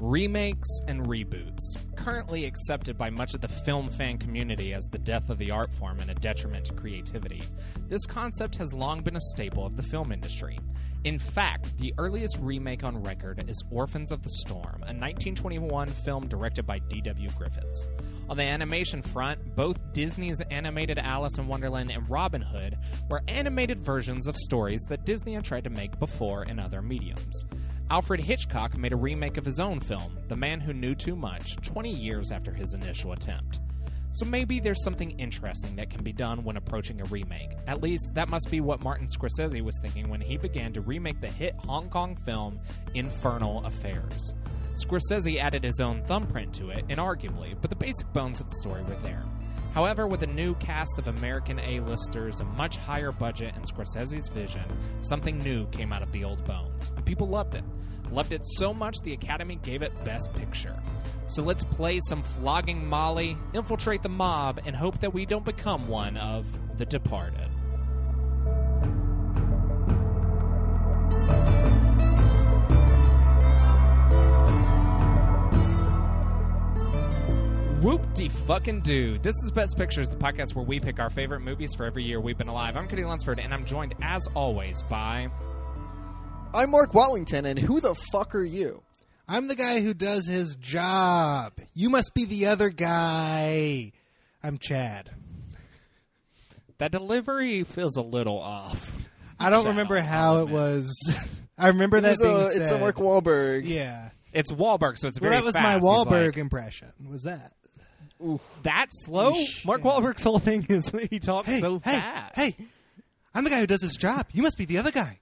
Remakes and reboots, currently accepted by much of the film fan community as the death of the art form and a detriment to creativity, this concept has long been a staple of the film industry. In fact, the earliest remake on record is Orphans of the Storm, a 1921 film directed by D.W. Griffiths. On the animation front, both Disney's animated Alice in Wonderland and Robin Hood were animated versions of stories that Disney had tried to make before in other mediums. Alfred Hitchcock made a remake of his own film, The Man Who Knew Too Much, 20 years after his initial attempt. So maybe there's something interesting that can be done when approaching a remake. At least that must be what Martin Scorsese was thinking when he began to remake the hit Hong Kong film Infernal Affairs. Scorsese added his own thumbprint to it, inarguably, but the basic bones of the story were there. However, with a new cast of American A-listers, a much higher budget, and Scorsese's vision, something new came out of the old bones, and people loved it. Loved it so much the Academy gave it Best Picture. So let's play some flogging Molly, infiltrate the mob, and hope that we don't become one of the departed. Whoop de fucking do. This is Best Pictures, the podcast where we pick our favorite movies for every year we've been alive. I'm Cody Lunsford, and I'm joined, as always, by. I'm Mark Wallington, and who the fuck are you? I'm the guy who does his job. You must be the other guy. I'm Chad. That delivery feels a little off. I don't Chad, remember how it was. I remember that It's being a, said. it's a Mark Wahlberg. Yeah. It's Wahlberg, so it's Well, very that was fast. my He's Wahlberg like, impression. Was that? that slow? Yeesh, Mark yeah. Wahlberg's whole thing is he talks Hey, so hey, fast. hey! I'm the guy who does his job. You must be the other guy.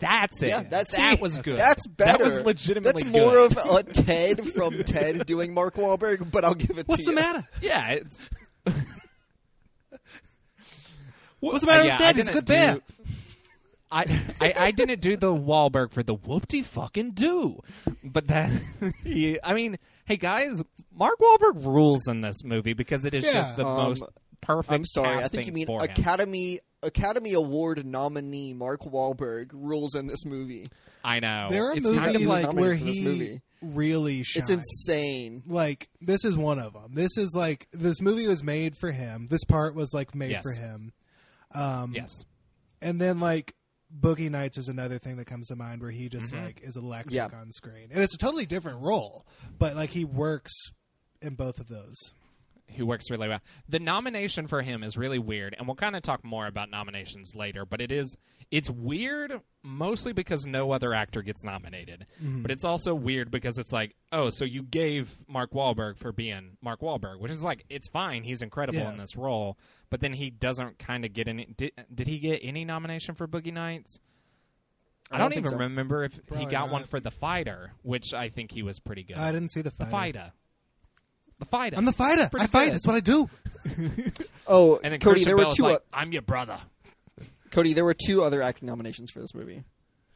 That's it. Yeah, that's that see, was good. That's better. That was legitimately That's more good. of a Ted from Ted doing Mark Wahlberg, but I'll give it What's to the you. matter? Yeah, it's. What's the matter Uh, yeah, with I that? He's a didn't good bear. do- I, I I didn't do the Wahlberg for the whoop-de fucking do, but that he, I mean, hey guys, Mark Wahlberg rules in this movie because it is Yeah. just the Um, most perfect. I'm sorry. I think you mean for him. Academy Academy Award nominee Mark Wahlberg rules in this movie. I know There are it's movies kind of like where for this he movie. really shines. It's insane. Like this is one of them. This is like this movie was made for him. This part was like made Yes. for him. Um, yes, and then like Boogie Nights is another thing that comes to mind where he just Mm-hmm. like is electric Yeah. on screen, and it's a totally different role, but like he works in both of those. He works really well. The nomination for him is really weird, and we'll kind of talk more about nominations later. But it is it's weird mostly because no other actor gets nominated, mm-hmm. but it's also weird because it's like, oh, so you gave Mark Wahlberg for being Mark Wahlberg, which is like it's fine, he's incredible Yeah. in this role, but then he doesn't kind of get any. Did, did he get any nomination for Boogie Nights? I, I don't, don't even so. remember if he got not. one for the fighter, which I think he was pretty good. I didn't see the the fighter. Fighter. The fighter. I'm the fighter. Pretty I fight. good. That's what I do. Oh, And then Cody, Christian there were Bale's two. like, o- "I'm your brother." Cody, there were two other acting nominations for this movie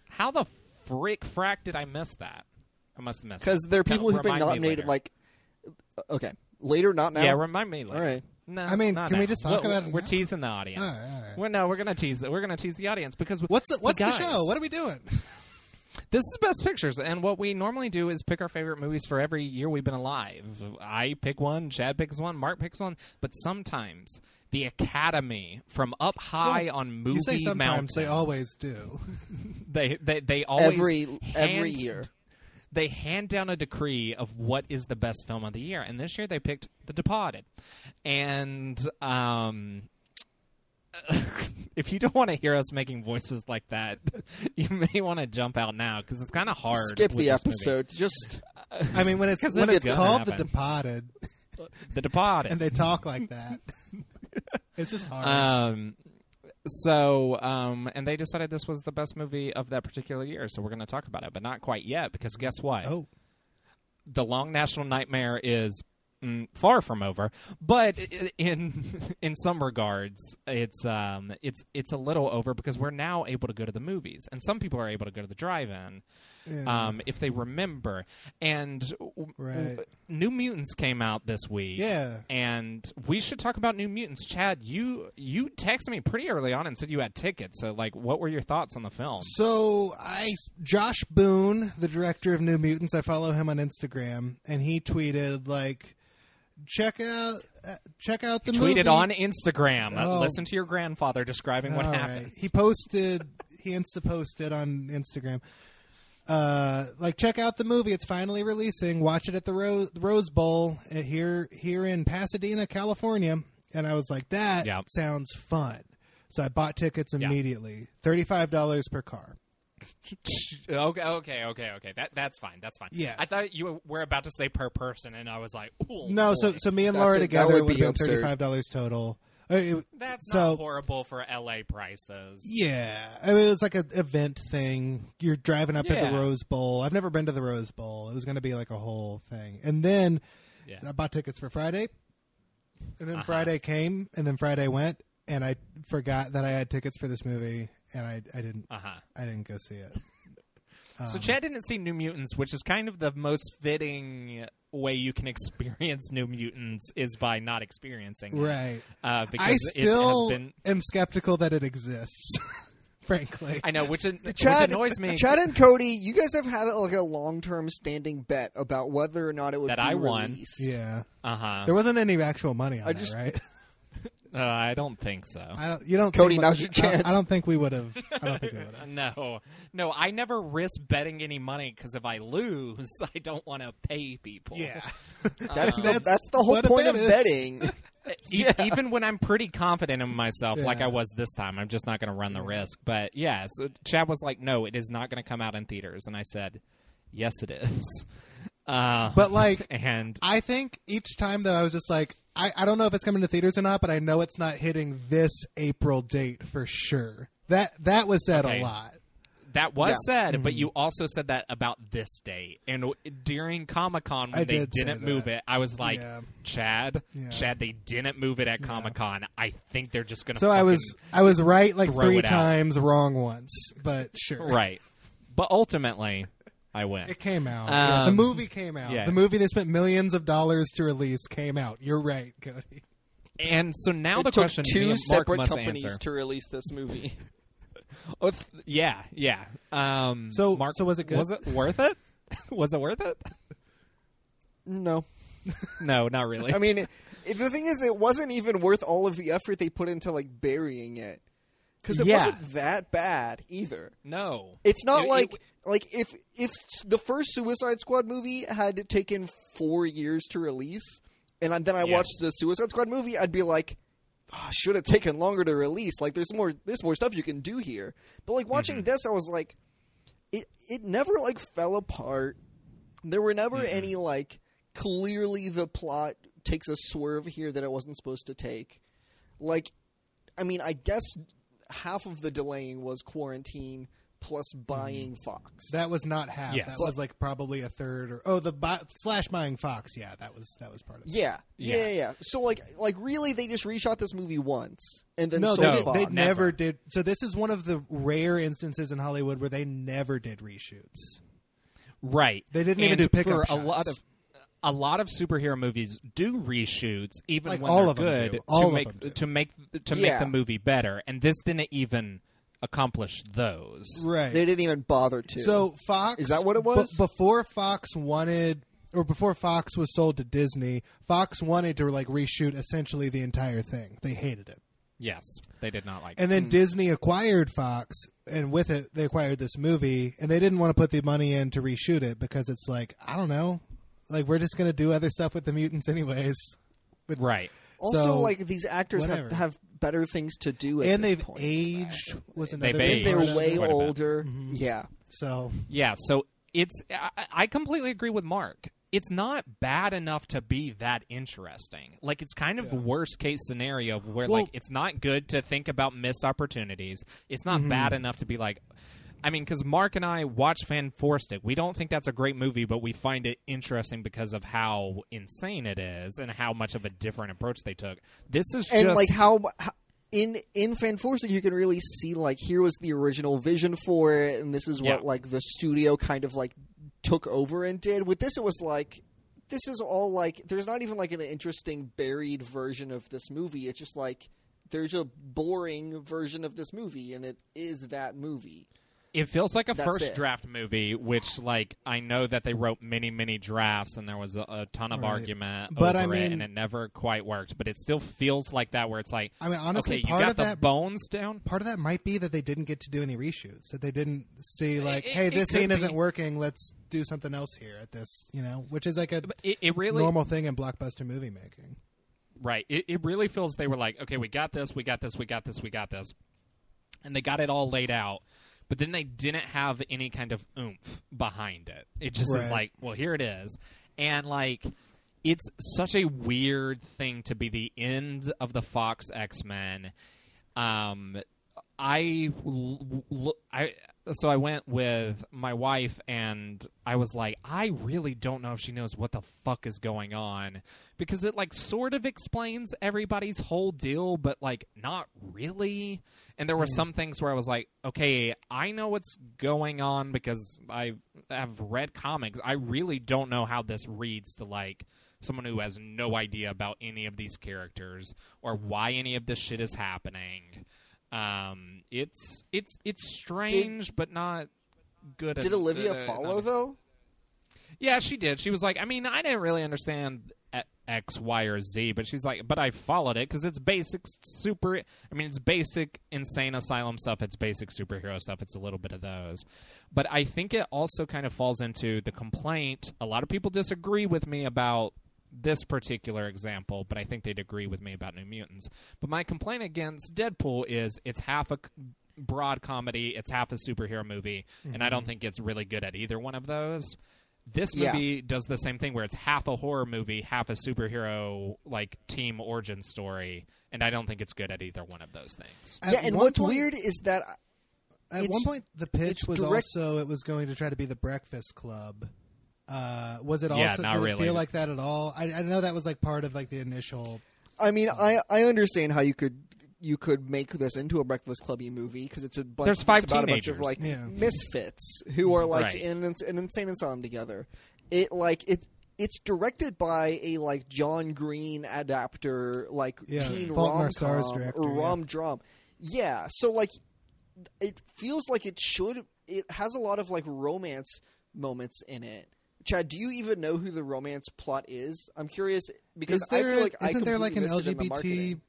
How the frick frack did I miss that? I must have missed because there are people who've been nominated. Like, okay, later, not now. yeah, remind me. Later. All right. No, I mean, not can we now. just talk We're- about it We're now? teasing the audience. All right, all right. Well, no, we're gonna tease. We're gonna tease the audience because What's the What's the guys, show? What are we doing? This is Best Pictures, and what we normally do is pick our favorite movies for every year we've been alive. I pick one, Chad picks one, Mark picks one, but sometimes the Academy, from up high on movie you say sometimes mountain, they always do. they they they always Every every year. they hand down a decree of what is the best film of the year, and this year they picked The Departed. And um, if you don't want to hear us making voices like that, you may want to jump out now because it's kind of hard. Skip the this movie. Just I mean, when it's 'Cause when it's it's gonna called The. Departed The Departed. and they talk like that, it's just hard. um, so um, and they decided this was the best movie of that particular year, so we're going to talk about it, but not quite yet because guess what? oh, the Long National Nightmare is far from over. But in in some regards, it's um it's it's a little over because we're now able to go to the movies, and some people are able to go to the drive-in. Yeah. Um, if they remember, and Right. New Mutants came out this week, Yeah. and we should talk about New Mutants. Chad, you you texted me pretty early on and said you had tickets. So, like, what were your thoughts on the film? So I, Josh Boone, the director of New Mutants, I follow him on Instagram, and he tweeted like, "Check out, uh, check out the movie." Tweeted on Instagram. Oh. Listen to your grandfather describing what All happened. right. He posted, he insta posted on Instagram. Uh, like check out the movie. It's finally releasing. Watch it at the Rose, Rose Bowl uh, here here in Pasadena, California. And I was like, that Yeah. sounds fun. So I bought tickets immediately. Thirty five dollars per car. Okay, okay, okay, okay. That that's fine. That's fine. Yeah. I thought you were about to say per person, and I was like, No, so boy. so me and Laura it. Together would would be have thirty five dollars total. Uh, it- that's so not horrible for LA prices. yeah, I mean it's like an event thing. You're driving up at the Rose Bowl. I've never been to the Rose Bowl. It was going to be like a whole thing, and then Yeah. I bought tickets for Friday, and then Uh-huh. Friday came, and then Friday went, and I forgot that I had tickets for this movie, and I I didn't Uh huh. I didn't go see it. So Um, Chad didn't see New Mutants, which is kind of the most fitting way you can experience New Mutants is by not experiencing it. Right. Uh, because I it still has been. am skeptical that it exists. frankly, I know, which, which Chad, annoys me. Chad and Cody, you guys have had like a long-term standing bet about whether or not it would That be I won. released. yeah. Uh huh. There wasn't any actual money on I that, just- right? Uh, I don't think so. I don't. You don't. Cody, think, now's your I- chance. I, don't think we would have. I don't think we would have. No, no, I never risk betting any money because if I lose, I don't want to pay people. Yeah. That's, the, That's that's the whole point bet of is. betting. E- even when I'm pretty confident in myself, like I was this time, I'm just not going to run the risk. But yeah, so Chad was like, "No, it is not going to come out in theaters," and I said, "Yes, it is." Uh, But like, and I think each time though, I was just like, I, I don't know if it's coming to theaters or not, but I know it's not hitting this April date for sure. That that was said Okay. a lot. that was Yeah. said, Mm-hmm. but you also said that about this date. And w- during Comic Con, when I they did didn't move it, I was like, Yeah. Chad, Yeah. Chad, they didn't move it at Comic Con. I think they're just going to. So I was I was right like three it out. times, wrong once, but sure. right, but ultimately, I went. It came out. Yeah, the Um, movie came out. yeah. The movie they spent millions of dollars to release came out. You're right, Cody. And so now it the took question me two Mark separate must companies answer. to release this movie. Oh, th- yeah, yeah. Um, So- Mark, so was it good? Was it worth it? was it worth it? no, No, not really. I mean, it, it- the thing is, it wasn't even worth all of the effort they put into like burying it because it Yeah. wasn't that bad either. no, It's not It- it- like like if if the first Suicide Squad movie had taken four years to release, and then I Yes. watched the Suicide Squad movie, I'd be like, oh, should have taken longer to release. Like there's more there's more stuff you can do here. But like watching Mm-hmm. this, I was like, it it never like fell apart. There were never Mm-hmm. any like clearly the plot takes a swerve here that it wasn't supposed to take. Like, I mean, I guess half of the delaying was quarantine plus buying Fox. That was not half. Yes. That was like probably a third or oh the buy, slash buying Fox. Yeah, that was that was part of it. yeah, yeah, Yeah. yeah, yeah. So like, like really, they just reshot this movie once and then No, sold they, No, Fox. they never Never. did. So this is one of the rare instances in Hollywood where they never did reshoots. right. They didn't even do pickup for a lot of. A lot of superhero movies do reshoots, even Like, when all they're of them good, do. All to of make them do. to make to Yeah. make the movie better. And this didn't even accomplish those. Right. They didn't even bother to. So Fox Is that what it be- was? before Fox wanted, or before Fox was sold to Disney, Fox wanted to like reshoot essentially the entire thing. They hated it, Yes, they did not like. It. And then mm. Disney acquired Fox, and with it they acquired this movie, and they didn't want to put the money in to reshoot it because it's like I don't know, like we're just gonna do other stuff with the mutants anyways. it. right. Also, so, like these actors have, whatever. have better things to do. At and this they've point. aged was another They've aged. They're part way it. Quite a bit. older. Mm-hmm. Yeah. So Yeah, so it's I, I completely agree with Mark. It's not bad enough to be that interesting. Like it's kind of the worst case scenario where Well- like it's not good to think about missed opportunities. It's not bad enough to be like I mean, because Mark and I watch Fant4stic. We don't think that's a great movie, but we find it interesting because of how insane it is and how much of a different approach they took. This is and just like how, how in in Fant4stic you can really see like here was the original vision for it, and this is what Yeah. like the studio kind of like took over and did. With this, it was like this is all like there's not even like an interesting buried version of this movie. It's just like there's a boring version of this movie, and it is that movie. It feels like a That's first it. draft movie, which, like, I know that they wrote many, many drafts, and there was a, a ton of Right. argument But, over I it, and it never quite worked. But it still feels like that, where it's like, I mean, honestly, okay, you part got of the that bones down. part of that might be that they didn't get to do any reshoots. That they didn't see like, It- hey, this scene be. isn't working. Let's do something else here at this. You know, which is like a It, it really, normal thing in blockbuster movie making. right? It, it really feels they were like, okay, we got this, we got this, we got this, we got this, and they got it all laid out. But then they didn't have any kind of oomph behind it. It just is like, well, here it is, and like. It's such a weird thing to be the end of the Fox X Men. Um, I, I, so I went with my wife, and I was like, I really don't know if she knows what the fuck is going on because it like sort of explains everybody's whole deal, but like not really. And there were some things where I was like, okay, I know what's going on because I have read comics. I really don't know how this reads to like someone who has no idea about any of these characters or why any of this shit is happening. Um, it's it's it's strange, but not good. Did at- Olivia uh, follow um, though? Yeah, she did. She was like, I mean, I didn't really understand X, Y, or Z, but she's like, but I followed it because it's basic super. I mean, it's basic insane asylum stuff. It's basic superhero stuff. It's a little bit of those, but I think it also kind of falls into the complaint. A lot of people disagree with me about this particular example, but I think they'd agree with me about New Mutants. But my complaint against Deadpool is it's half a broad comedy, it's half a superhero movie, and I don't mm-hmm. think it's really good at either one of those. This Yeah. movie does the same thing where it's half a horror movie, half a superhero like team origin story, and I don't think it's good at either one of those things. At yeah, and what's point- weird is that At It's- one point, the pitch was direct- also it was going to try to be the Breakfast Club. Uh, was it also? Yeah, not did really. it feel like that at all? I, I know that was like part of like the initial. I mean, I I understand how you could you could make this into a Breakfast Clubby movie because it's a bunch. There's five it's about a bunch of teenagers. like Yeah. misfits who are like Right. in an, an insane asylum together. It like it. It's directed by a like John Green adapter, like Yeah, teen Fault in rom Stars com director, or yeah. rom drum. Yeah, so like it feels like it should. It has a lot of like romance moments in it. Chad, do you even know who the romance plot is? I'm curious because Is there, I feel like I isn't there like an completely missed it in the LGBT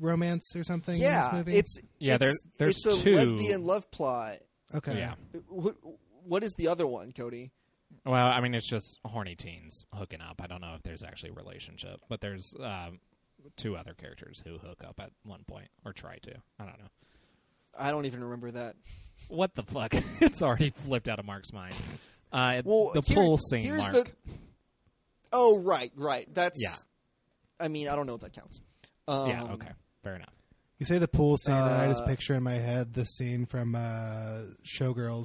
romance or something? in Yeah, this movie? it's Yeah, it's, there- there's it's a two. lesbian love plot. okay. Yeah. What, what is the other one, Cody? Well, I mean, it's just horny teens hooking up. I don't know if there's actually a relationship, but there's um, two other characters who hook up at one point or try to. I don't know. I don't even remember that. What the fuck? it's already flipped out of Mark's mind. Uh, Well, the here- pool scene, here's Mark. the- Oh, right, right. That's Yeah. I mean, I don't know if that counts. Um, yeah, okay, fair enough. You say the pool scene, and I just Uh, picture in my head the scene from uh, Showgirls.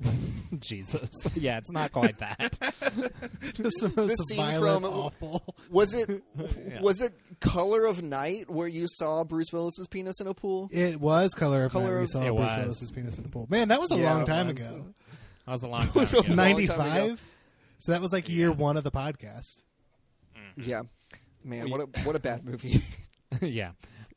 Jesus, yeah, it's not quite that. Just the most The scene violent, from- awful. Was it Yeah. was it Color of Night where you saw Bruce Willis's penis in a pool? It was Color of Color Night. We saw Bruce was. Willis's penis in the pool. Man, that was a Yeah, long time was. ago. That was a long was time ago. long- Ninety time ago. five. So that was like year one of the podcast. Yeah, man, what a what a bad movie. yeah,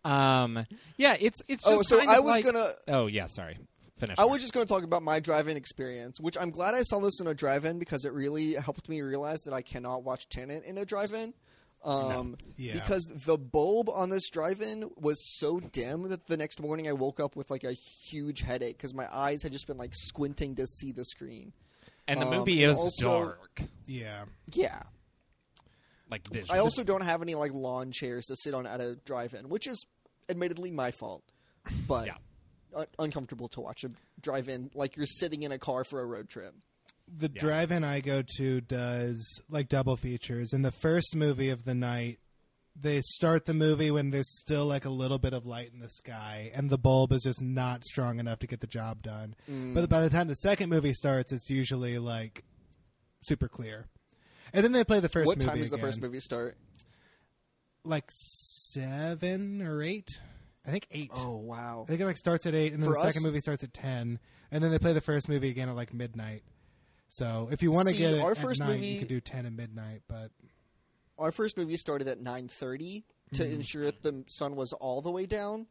um, yeah. It's it's. oh, just so kind I of was like- gonna Oh yeah, sorry. Finish. I Mark. was just going to talk about my drive-in experience, which I'm glad I saw this in a drive-in because it really helped me realize that I cannot watch Tenet in a drive-in. Um, Yeah. Because the bulb on this drive-in was so dim that the next morning I woke up with like a huge headache because my eyes had just been like squinting to see the screen. and the um, movie and is also- dark, Yeah. Yeah, like vision. I also don't have any like lawn chairs to sit on at a drive-in, which is admittedly my fault, but Yeah. un- uncomfortable to watch a drive-in like you're sitting in a car for a road trip. The Yeah. drive-in I go to does like double features. In the first movie of the night, they start the movie when there's still like a little bit of light in the sky, and the bulb is just not strong enough to get the job done. Mm. But by the time the second movie starts, it's usually like super clear. And then they play the first. what movie time does the first movie start? Like seven or eight. I think eight. Oh wow. I think it like starts at eight, and then For the second movie starts at ten, and then they play the first movie again at like midnight. So if you want to get it our at first night, movie- you could do ten and midnight. But Our first movie started at 9:30 to Mm-hmm. ensure that the sun was all the way down.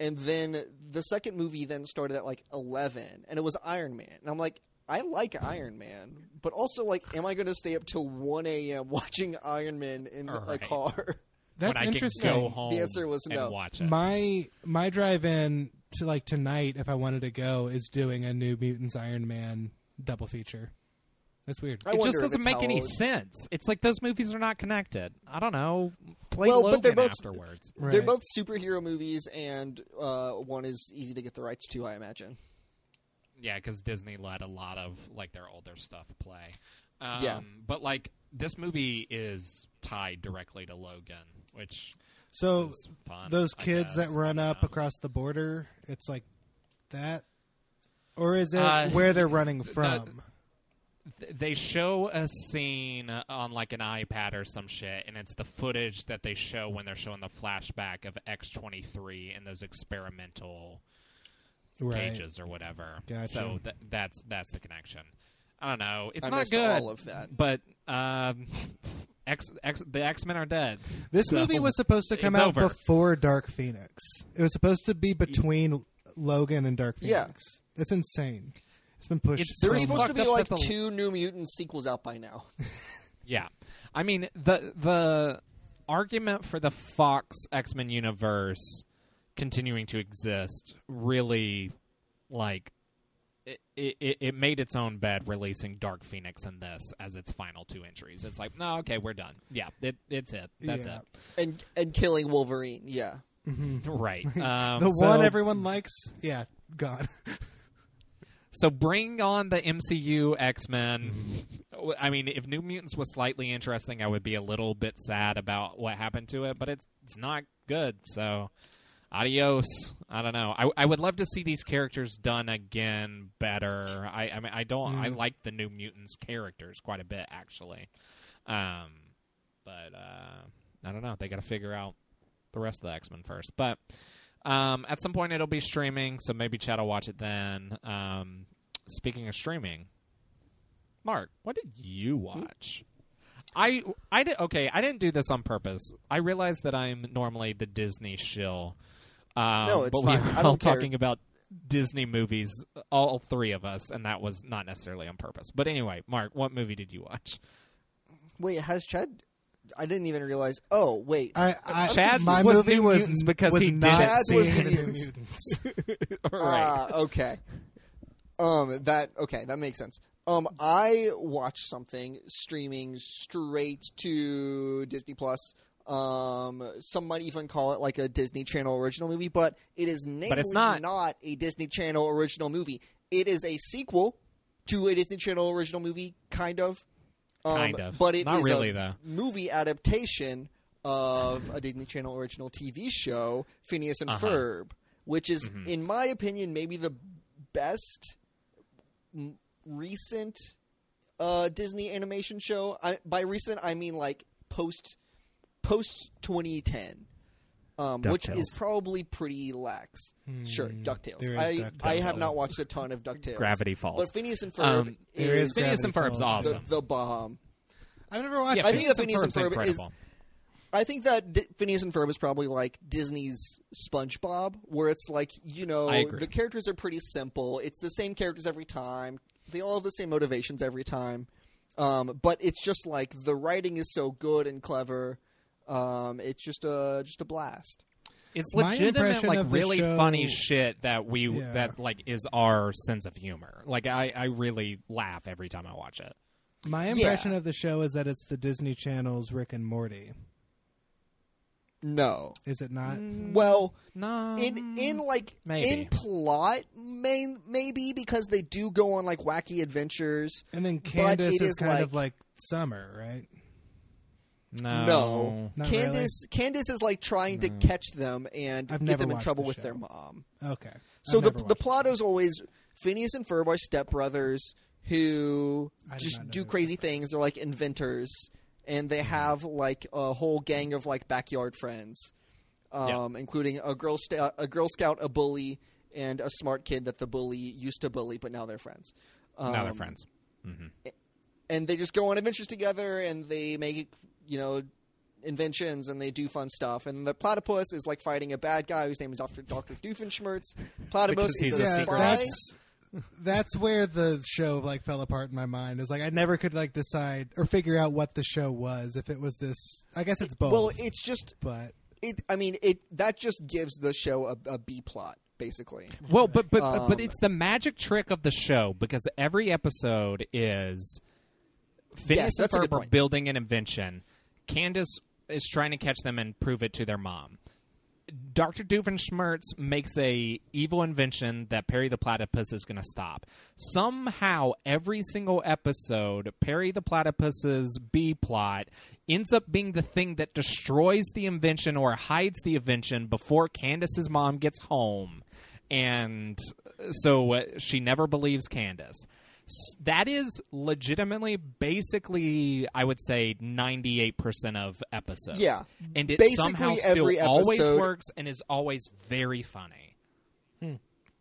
And then the second movie then started at like 11 and it was Iron Man. And I'm like I like Iron Man, but also like am I going to stay up till 1 a.m. watching Iron Man in a car? that's when I interesting. can go home The answer was no. watch it. My my drive in to like tonight, if I wanted to go, is doing a New Mutants Iron Man double feature. That's weird. I it just doesn't make any sense. It's like those movies are not connected. I don't know. Play Well, Logan but they're both- afterwards. They're both superhero movies and uh, one is easy to get the rights to, I imagine. Yeah, because Disney let a lot of like their older stuff play. Um, Yeah. but like this movie is tied directly to Logan, which So is fun. those kids that run up know. across the border, it's like that, or is it Uh, where they're running from? Th- they show a scene on like an iPad or some shit, and it's the footage that they show when they're showing the flashback of X twenty three and those experimental right. cages or whatever. Gotcha. So th- that's that's the connection. I don't know. It's I not good. all of that. But um, X, X, the X Men are dead. This So, movie was supposed to come out over. before Dark Phoenix. It was supposed to be between Logan and Dark Yeah. Phoenix. It's insane. It's been pushed. It's There so were supposed to be like the- two New Mutants sequels out by now. Yeah, I mean the the argument for the Fox X Men universe continuing to exist really like. It, it, it made its own bed releasing Dark Phoenix and this as its final two entries. It's like, no, okay, we're done. Yeah, it, it's it. That's Yeah. it. And and killing Wolverine, yeah. Right. Um, the so, one everyone likes, yeah, gone. So bring on the MCU X Men. I mean, if New Mutants was slightly interesting, I would be a little bit sad about what happened to it, but it's it's not good. So adios. I don't know. I, I would love to see these characters done again better. I, I mean, I don't. I like the New Mutants characters quite a bit actually. Um, but uh, I don't know. They got to figure out the rest of the X Men first. But um, at some point, it'll be streaming, so maybe Chad will watch it then. Um, speaking of streaming, Mark, what did you watch? I I did okay. I didn't do this on purpose. I realize that I'm normally the Disney shill. Um, No, it's but fine. we I were all don't care. talking about Disney movies, all three of us, and that was not necessarily on purpose. But anyway, Mark, what movie did you watch? Wait, has Chad? I didn't even realize. Oh, wait. I, I, Chad's my was movie New was Mutants because was he not didn't- Chad's was seeing New the New Mutants. Mutants. right. Ah, okay. Um, that okay, that makes sense. Um, I watched something streaming straight to Disney Plus. Um, some might even call it like a Disney Channel original movie, but it is namely not. a Disney Channel original movie. It is a sequel to a Disney Channel original movie, kind of. Um, Kind of. but it is Not really, a though. movie adaptation of a Disney Channel original TV show, Phineas and Uh-huh. Ferb, which is, Mhm. in my opinion, maybe the best m- recent uh, Disney animation show. I, by recent, I mean like post post 2010. Um, which is probably pretty lax. Sure, Hmm, Ducktales. I DuckTales. I have not watched a ton of Ducktales. Gravity Falls. but Phineas and Ferb Um, there is is Phineas and Gravity Ferb's Falls. awesome. the, the bomb. I've never watched. yeah, I it. think that Phineas and Phineas and Ferb's Ferb is- I think that D- Phineas and Ferb is probably like Disney's SpongeBob, where it's like you know the characters are pretty simple. It's the same characters every time. They all have the same motivations every time. Um, but it's just like the writing is so good and clever. Um, it's just a just a blast. It's My legitimate, like really show- funny shit that we Yeah. that like is our sense of humor. Like I, I really laugh every time I watch it. My impression of the show is that it's the Disney Channel's Rick and Morty. No, Is it not? well, No, in in like maybe. in plot, main maybe because they do go on like wacky adventures. And then Candace it is is kind like- of like Summer, right? No. No, Not Candace. Candace is like trying to catch them and I've get them in trouble the with show. their mom. Okay. So I've the never the watched plot is always Phineas and Ferb are stepbrothers who just do crazy things. They're like inventors, and they have like a whole gang of like backyard friends, um, including a girl sta- a girl scout, a bully, and a smart kid that the bully used to bully, but now they're friends. Um, now they're friends. and they just go on adventures together, and they make you know inventions and they do fun stuff. And the platypus is like fighting a bad guy whose name is Doctor Doctor Doofenshmirtz. Platypus Because he's is a a yeah, spy. that's that's where the show like fell apart in my mind. Is like I never could like decide or figure out what the show was. If it was this, I guess it's both. Well, it's just but it. I mean, it that just gives the show a, a B plot, basically. Well, but but but Um, it's the magic trick of the show because every episode is phineas yes, and ferb are building an invention. Candace is trying to catch them and prove it to their mom. Dr. Doofenshmirtz makes a evil invention that Perry the Platypus is going to stop. Somehow, every single episode, Perry the Platypus's B plot ends up being the thing that destroys the invention or hides the invention before Candace's mom gets home, and so uh, she never believes Candace. That is legitimately, basically, I would say ninety-eight percent of episodes. Yeah. and it Basically somehow still every always works and is always very funny.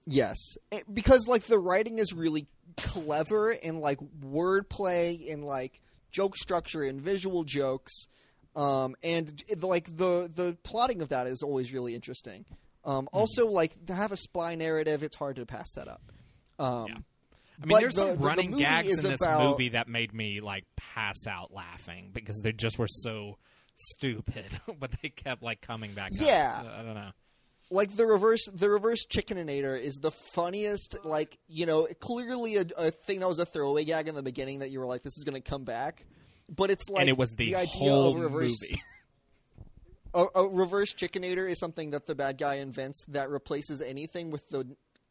Yes, Eh, because like the writing is really clever and like wordplay and like joke structure and visual jokes, um, and it- like the the plotting of that is always really interesting. Um, Hmm. Also, like to have a spy narrative, it's hard to pass that up. Um, Yeah. I mean, there's the- some the- the running gags in this about- movie that made me like pass out laughing because they just were so stupid, but they kept like coming back. up. Yeah. So, I don't know. like the reverse the reverse chickeninator is the funniest like you know clearly a, a thing that was a throwaway gag in the beginning that you were like this is going to come back but it's like and it was the, idea whole of a reverse movie. a, a reverse chickenator is something that the bad guy invents that replaces anything with the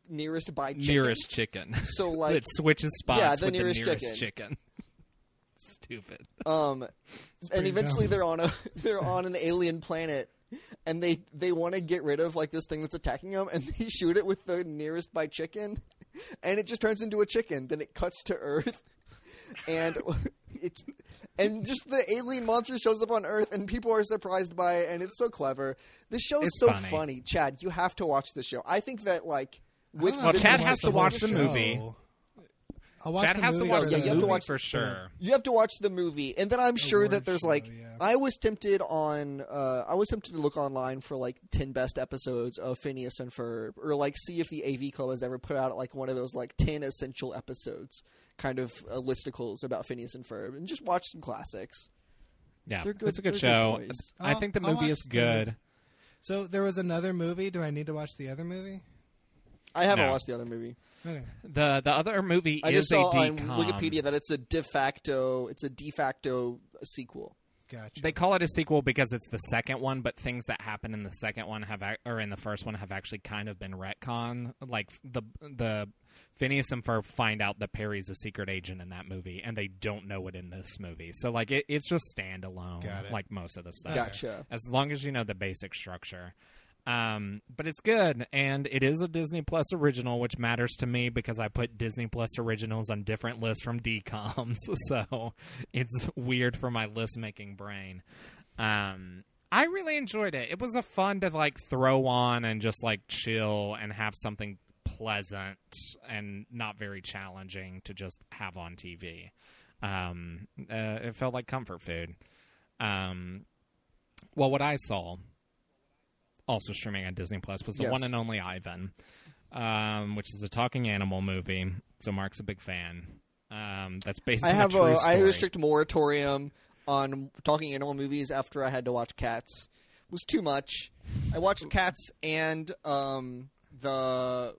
nearest by chicken. nearest chicken. So, like- it switches spots Yeah, the with nearest the nearest chicken. chicken. Stupid. Um, and eventually dumb. they're on a they're on an alien planet, and they they want to get rid of like this thing that's attacking them, and they shoot it with the nearest by chicken, and it just turns into a chicken. Then it cuts to Earth, and it's and just the alien monster shows up on Earth, and people are surprised by it, and it's so clever. This show is It's so funny. funny. Chad. You have to watch the show. I think that like with Well, Chad has to watch the show- movie. I'll watch Chad the has to watch for the Yeah, you have to movie watch- for sure. You have to watch the movie, and then I'm sure that there's show, like yeah. I was tempted on uh, I was tempted to look online for like ten best episodes of Phineas and Ferb, or like see if the AV Club has ever put out like one of those like ten essential episodes kind of uh, listicles about Phineas and Ferb, and just watch some classics. Yeah, They're good- it's a good show. good. I think the I'll movie watch is the- good. So there was another movie. Do I need to watch the other movie? I haven't No. watched the other movie. Okay. the The other movie I is just saw a on DCOM. Wikipedia that it's a de facto it's a de facto sequel. Gotcha. They call it a sequel because it's the second one, but things that happen in the second one have ac- or in the first one have actually kind of been retcon. Like the the Phineas and Ferb find out that Perry's a secret agent in that movie, and they don't know it in this movie. So like it, it's just standalone, Got it. like most of the stuff. Gotcha. As long as you know the basic structure. Um, but it's good, and it is a Disney Plus original, which matters to me because I put Disney Plus originals on different lists from DComs, so it's weird for my list making brain. Um, I really enjoyed it. It was a fun to like throw on and just like chill and have something pleasant and not very challenging to just have on TV. Um, uh, it felt like comfort food. Um, well, what I saw, also streaming on Disney Plus, was the Yes. one and only Ivan, um, which is a talking animal movie. So Mark's a big fan. Um, that's based I on have a true a I story. have a strict moratorium on talking animal movies after I had to watch Cats. It was too much. I watched Cats and um, the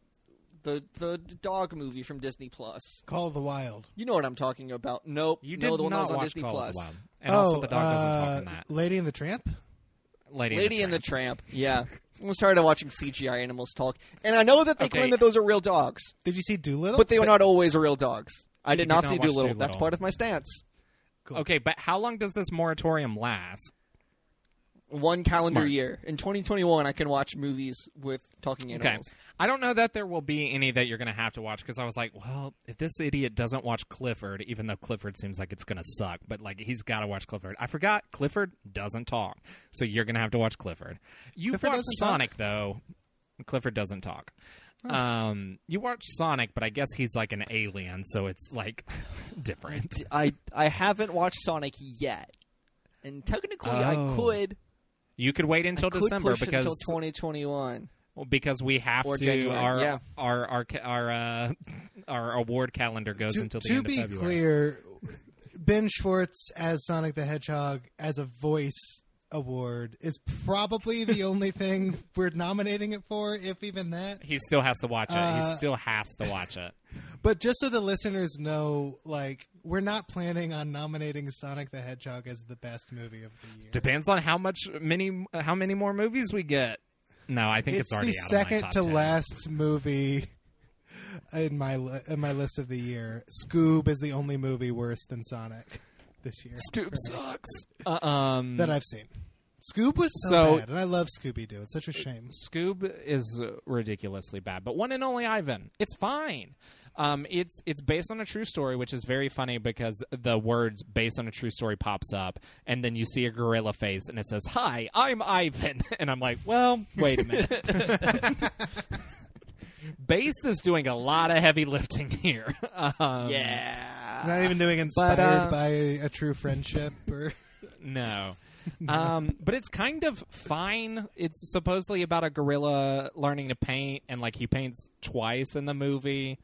the the dog movie from Disney Plus. Call of the Wild. You know what I'm talking about? Nope. You no, did the one that not was on watch Disney Call Plus. the Wild. And oh, also the dog doesn't uh, talk in that. Lady and the Tramp. Lady, Lady and and the Tramp. Yeah. I started watching CGI animals talk, and I know that they Okay. claim that those are real dogs, Did you see Dolittle? but they are not always real dogs. I did did not not see watch Dolittle. That's Dolittle. part of my stance. Cool. Okay, but how long does this moratorium last? One calendar Mark. year. In 2021, I can watch movies with talking Okay. animals. I don't know that there will be any that you're going to have to watch because I was like, well, if this idiot doesn't watch Clifford, even though Clifford seems like it's going to suck, but like he's got to watch Clifford. I forgot Clifford doesn't talk, so you're going to have to watch Clifford. You Clifford watch doesn't talk? Sonic though. Clifford doesn't talk. Um, you watch Sonic, but I guess he's like an alien, so it's like different. I I haven't watched Sonic yet, and technically I Oh. could. You could wait I until could December push it because until 2021. Well, because we have Or to January, our yeah. our our our uh, our award calendar goes to, until the to end be of February. To be clear, Ben Schwartz as Sonic the Hedgehog as a voice award is probably the only thing we're nominating it for, if even that. He still has to watch it. Uh, he still has to watch it. But just so the listeners know, like we're not planning on nominating Sonic the Hedgehog as the best movie of the year. Depends on how much many how many more movies we get. No, I think it's, it's already the second of my top to 10. last movie in my in my list of the year. Scoob is the only movie worse than Sonic this year Scoob sucks. Uh, um, that I've seen. Scoob was so, So- bad, and I love Scooby Doo. It's such a shame. Scoob is ridiculously bad, but one and only Ivan, it's fine. Um, it's it's based on a true story, which is very funny because the words "based on a true story" pops up, and then you see a gorilla face, and it says, "Hi, I'm Ivan," and I'm like, "Well, wait a minute." Based is doing a lot of heavy lifting here. Um, yeah. Not even doing inspired uh, by a, a true friendship or No. um, but it's kind of fine. It's supposedly about a gorilla learning to paint, and like he paints twice in the movie.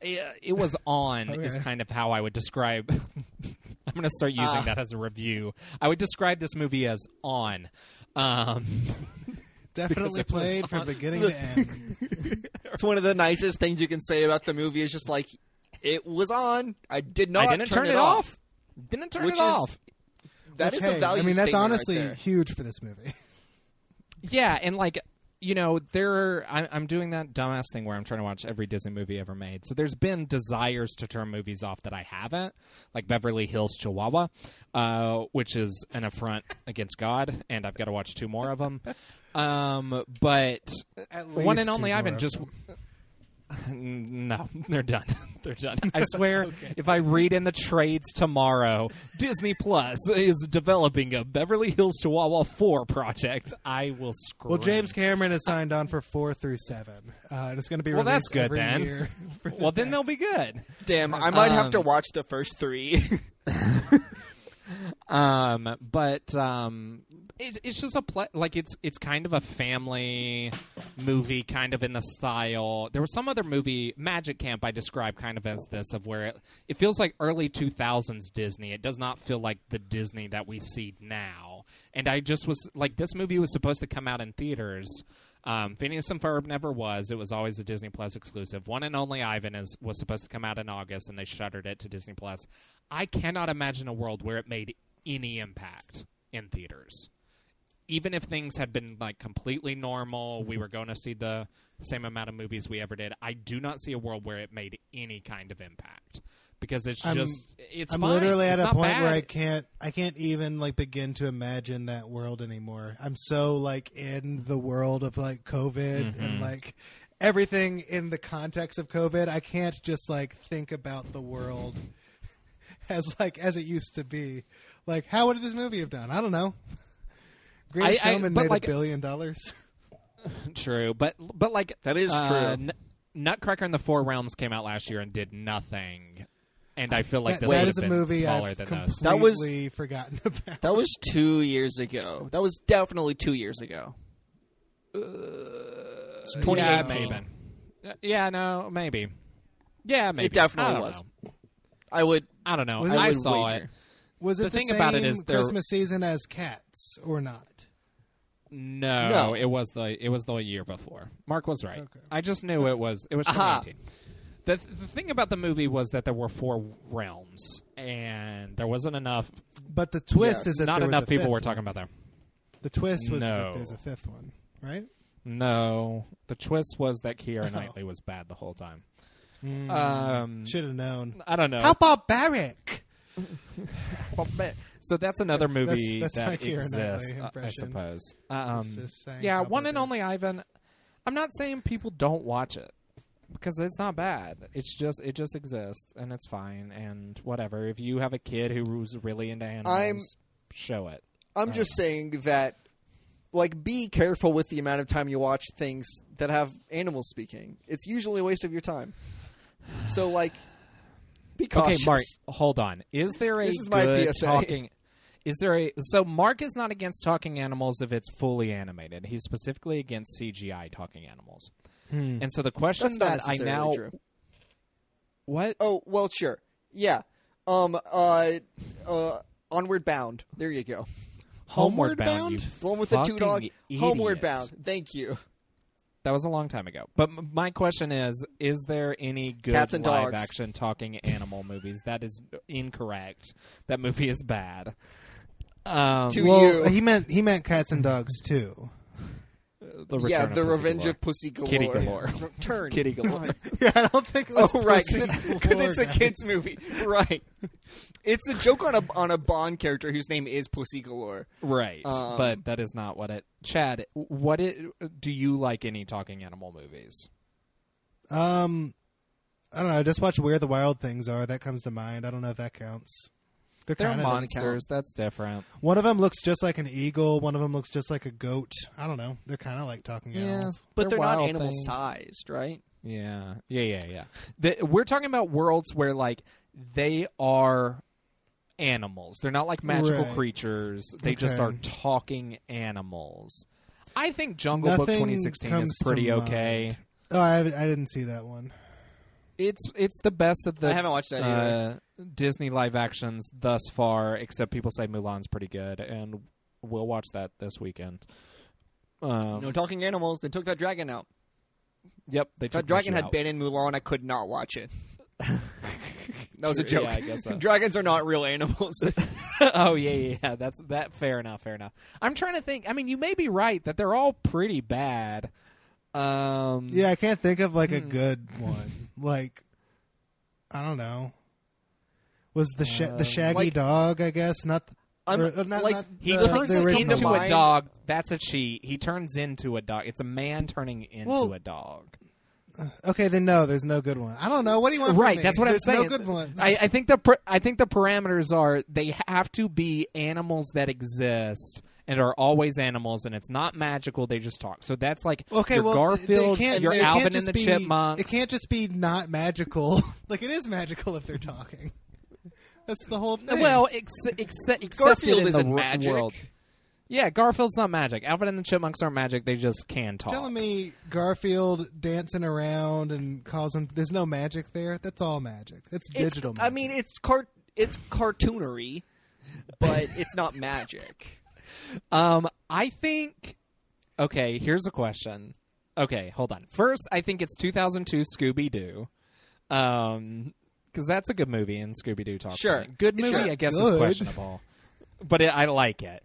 It, it was on is kind of how I would describe. I'm going to start using Ah. that as a review. I would describe this movie as on. Um, definitely played from on- beginning to end. It's one of the nicest things you can say about the movie. Is just like it was on. I did not I didn't turn, turn, it off. Didn't turn Which it is- off. That Which, is hey, a value. I mean, that's statement right honestly huge for this movie. Yeah, and like you know, there I, I'm doing that dumbass thing where I'm trying to watch every Disney movie ever made. So there's been desires to turn movies off that I haven't, like Beverly Hills Chihuahua, uh, which is an affront against God, and I've got to watch two more of them. Um, but At one and only two more Ivan just. them. No, they're done. they're done. I swear, if I read in the trades tomorrow, Disney Plus is developing a Beverly Hills Chihuahua 4 project, I will scream. Well, James Cameron has signed on for four through seven, uh, and it's going to be Well, that's good every then. year the Well, then they'll be good. Damn, I might have to Um, watch the first three. Um, but um, it, it's just a pla like it's it's kind of a family movie, kind of in the style. There was some other movie, Magic Camp, I describe kind of as this, of where it, it feels like early two thousands Disney. It does not feel like the Disney that we see now. And I just was like, this movie was supposed to come out in theaters. Um, Phineas and Ferb never was. It was always a Disney Plus exclusive. One and Only Ivan is was supposed to come out in August, and they shuttered it to Disney Plus. I cannot imagine a world where it made any impact in theaters. Even if things had been like completely normal, we were going to see the same amount of movies we ever did. I do not see a world where it made any kind of impact because it's I'm- just it's. I'm fine. literally It's at a point bad. where I can't I can't even like begin to imagine that world anymore. I'm so like in the world of like COVID Mm-hmm. and like everything in the context of COVID. I can't just like think about the world as like as it used to be. Like how would this movie have done? I don't know. Greatest I- I- Showman made like- a billion dollars. True, but but like That is uh, true. N- Nutcracker and the Four Realms came out last year and did nothing, and I feel like that, this that would is have a been movie smaller I've than completely. That was- forgotten about. that was two years ago. That was definitely two years ago. It's Yeah, 2018. maybe. Uh, Yeah, no, maybe. Yeah, maybe. It definitely I don't was. know. I would. I don't know. Was I, it- saw wager. it. Was it The the, thing same about it is Christmas season as Cats or not? No, No. it was the it was the year before. Mark was right. Okay. I just knew it was it was Aha. 2018. The the thing about the movie was that there were four realms, and there wasn't enough. But the twist Yes. is that Not there was enough a people fifth were talking one. about that. The twist was No. that there's a fifth one, right? No, the twist was that Keira Knightley was bad the whole time. Um, Should have known. I don't know. How about barbaric! so that's another movie that's that my Keira Knightley exists, I suppose. Um, just yeah, one and only Ivan. I'm not saying people don't watch it because it's not bad. It's just it just exists and it's fine and whatever. If you have a kid who's really into animals, I'm- show it. I'm Right. just saying that, like, be careful with the amount of time you watch things that have animals speaking. It's usually a waste of your time. So, like, be cautious. Okay, Mark, hold on. Is there a This is my PSA. talking? Is there a so Mark is not against talking animals if it's fully animated. He's specifically against CGI talking animals. Hmm. And so the question That's that I now true. what Oh well, sure, yeah. Um, uh, uh, Onward Bound. There you go. Homeward Homeward Bound, Bound? One with the two fucking dog. Homeward. Bound. Thank you. That was a long time ago. But m- my question is: Is there any good Cats and live dogs. action talking animal movies? That is incorrect. That movie is bad. Um, To well, you. he meant he meant cats and dogs too. The Return yeah, of the Pussy Revenge Galore. of Pussy Galore. Kitty Galore. Turn. Kitty Galore. yeah, I don't think. It was Oh right, Pussy because it's a Galore, kids guys. movie, right? It's a joke on a on a Bond character whose name is Pussy Galore. Right, Um, but that is not what it. Chad, what it, do you like any talking animal movies? Um, I don't know. I Just watch Where the Wild Things Are. That comes to mind. I don't know if that counts. They're, They're kind of monsters. That's different. One of them looks just like an eagle. One of them looks just like a goat. I don't know. They're kind of like talking Yeah. animals. But they're, not wild animal things. sized, right? Yeah, yeah, yeah, yeah. The, we're talking about worlds where like they are animals. They're not like magical Right. creatures. They just are talking animals. I think Jungle Book 2016 is to pretty mind. okay. Oh, I, I didn't see that one. It's it's the best of the I haven't watched that uh, either. Disney live actions thus far. Except people say Mulan's pretty good, and we'll watch that this weekend. Um, no talking animals. They took that dragon out. Yep, they If took that dragon had out. been in Mulan, I could not watch it. that was a joke. yeah, I guess so. Dragons are not real animals. oh yeah, yeah, yeah. That's that. Fair enough. Fair enough. I'm trying to think. I mean, you may be right that they're all pretty bad. Um, Yeah, I can't think of like a Hmm. good one. Like, I don't know. Was the sh- Um, the Shaggy like- dog? I guess not. I'm- or, uh, not, like, not He the, turns the into Mind- a dog. That's a cheat. He turns into a dog. It's a man turning into Well, a dog. Okay, then no, there's no good one. I don't know. What do you want? from Right. me? That's what There's I'm saying. No good ones. I, I think the per- I think the parameters are they have to be animals that exist and are always animals, and it's not magical. They just talk. So that's like Okay, your well, Garfield, they can't, your Alvin and just the be, Chipmunks. It can't just be not magical. like it is magical if they're talking. That's the whole thing. Well, ex- ex- accepted Garfield in isn't r- magic. world. Yeah, Garfield's not magic. Alvin and the Chipmunks aren't magic. They just can talk. telling me Garfield dancing around and causing there's no magic there. That's all magic. That's It's- digital. I magic. mean, it's cart it's cartoonery, but it's not magic. Um, I think. Okay, here's a question. Okay, hold on. First, I think it's 2002 Scooby Doo. Um, because that's a good movie, and Scooby Doo talks. Sure. funny. good movie. Sure. I guess is questionable, but it, I like it.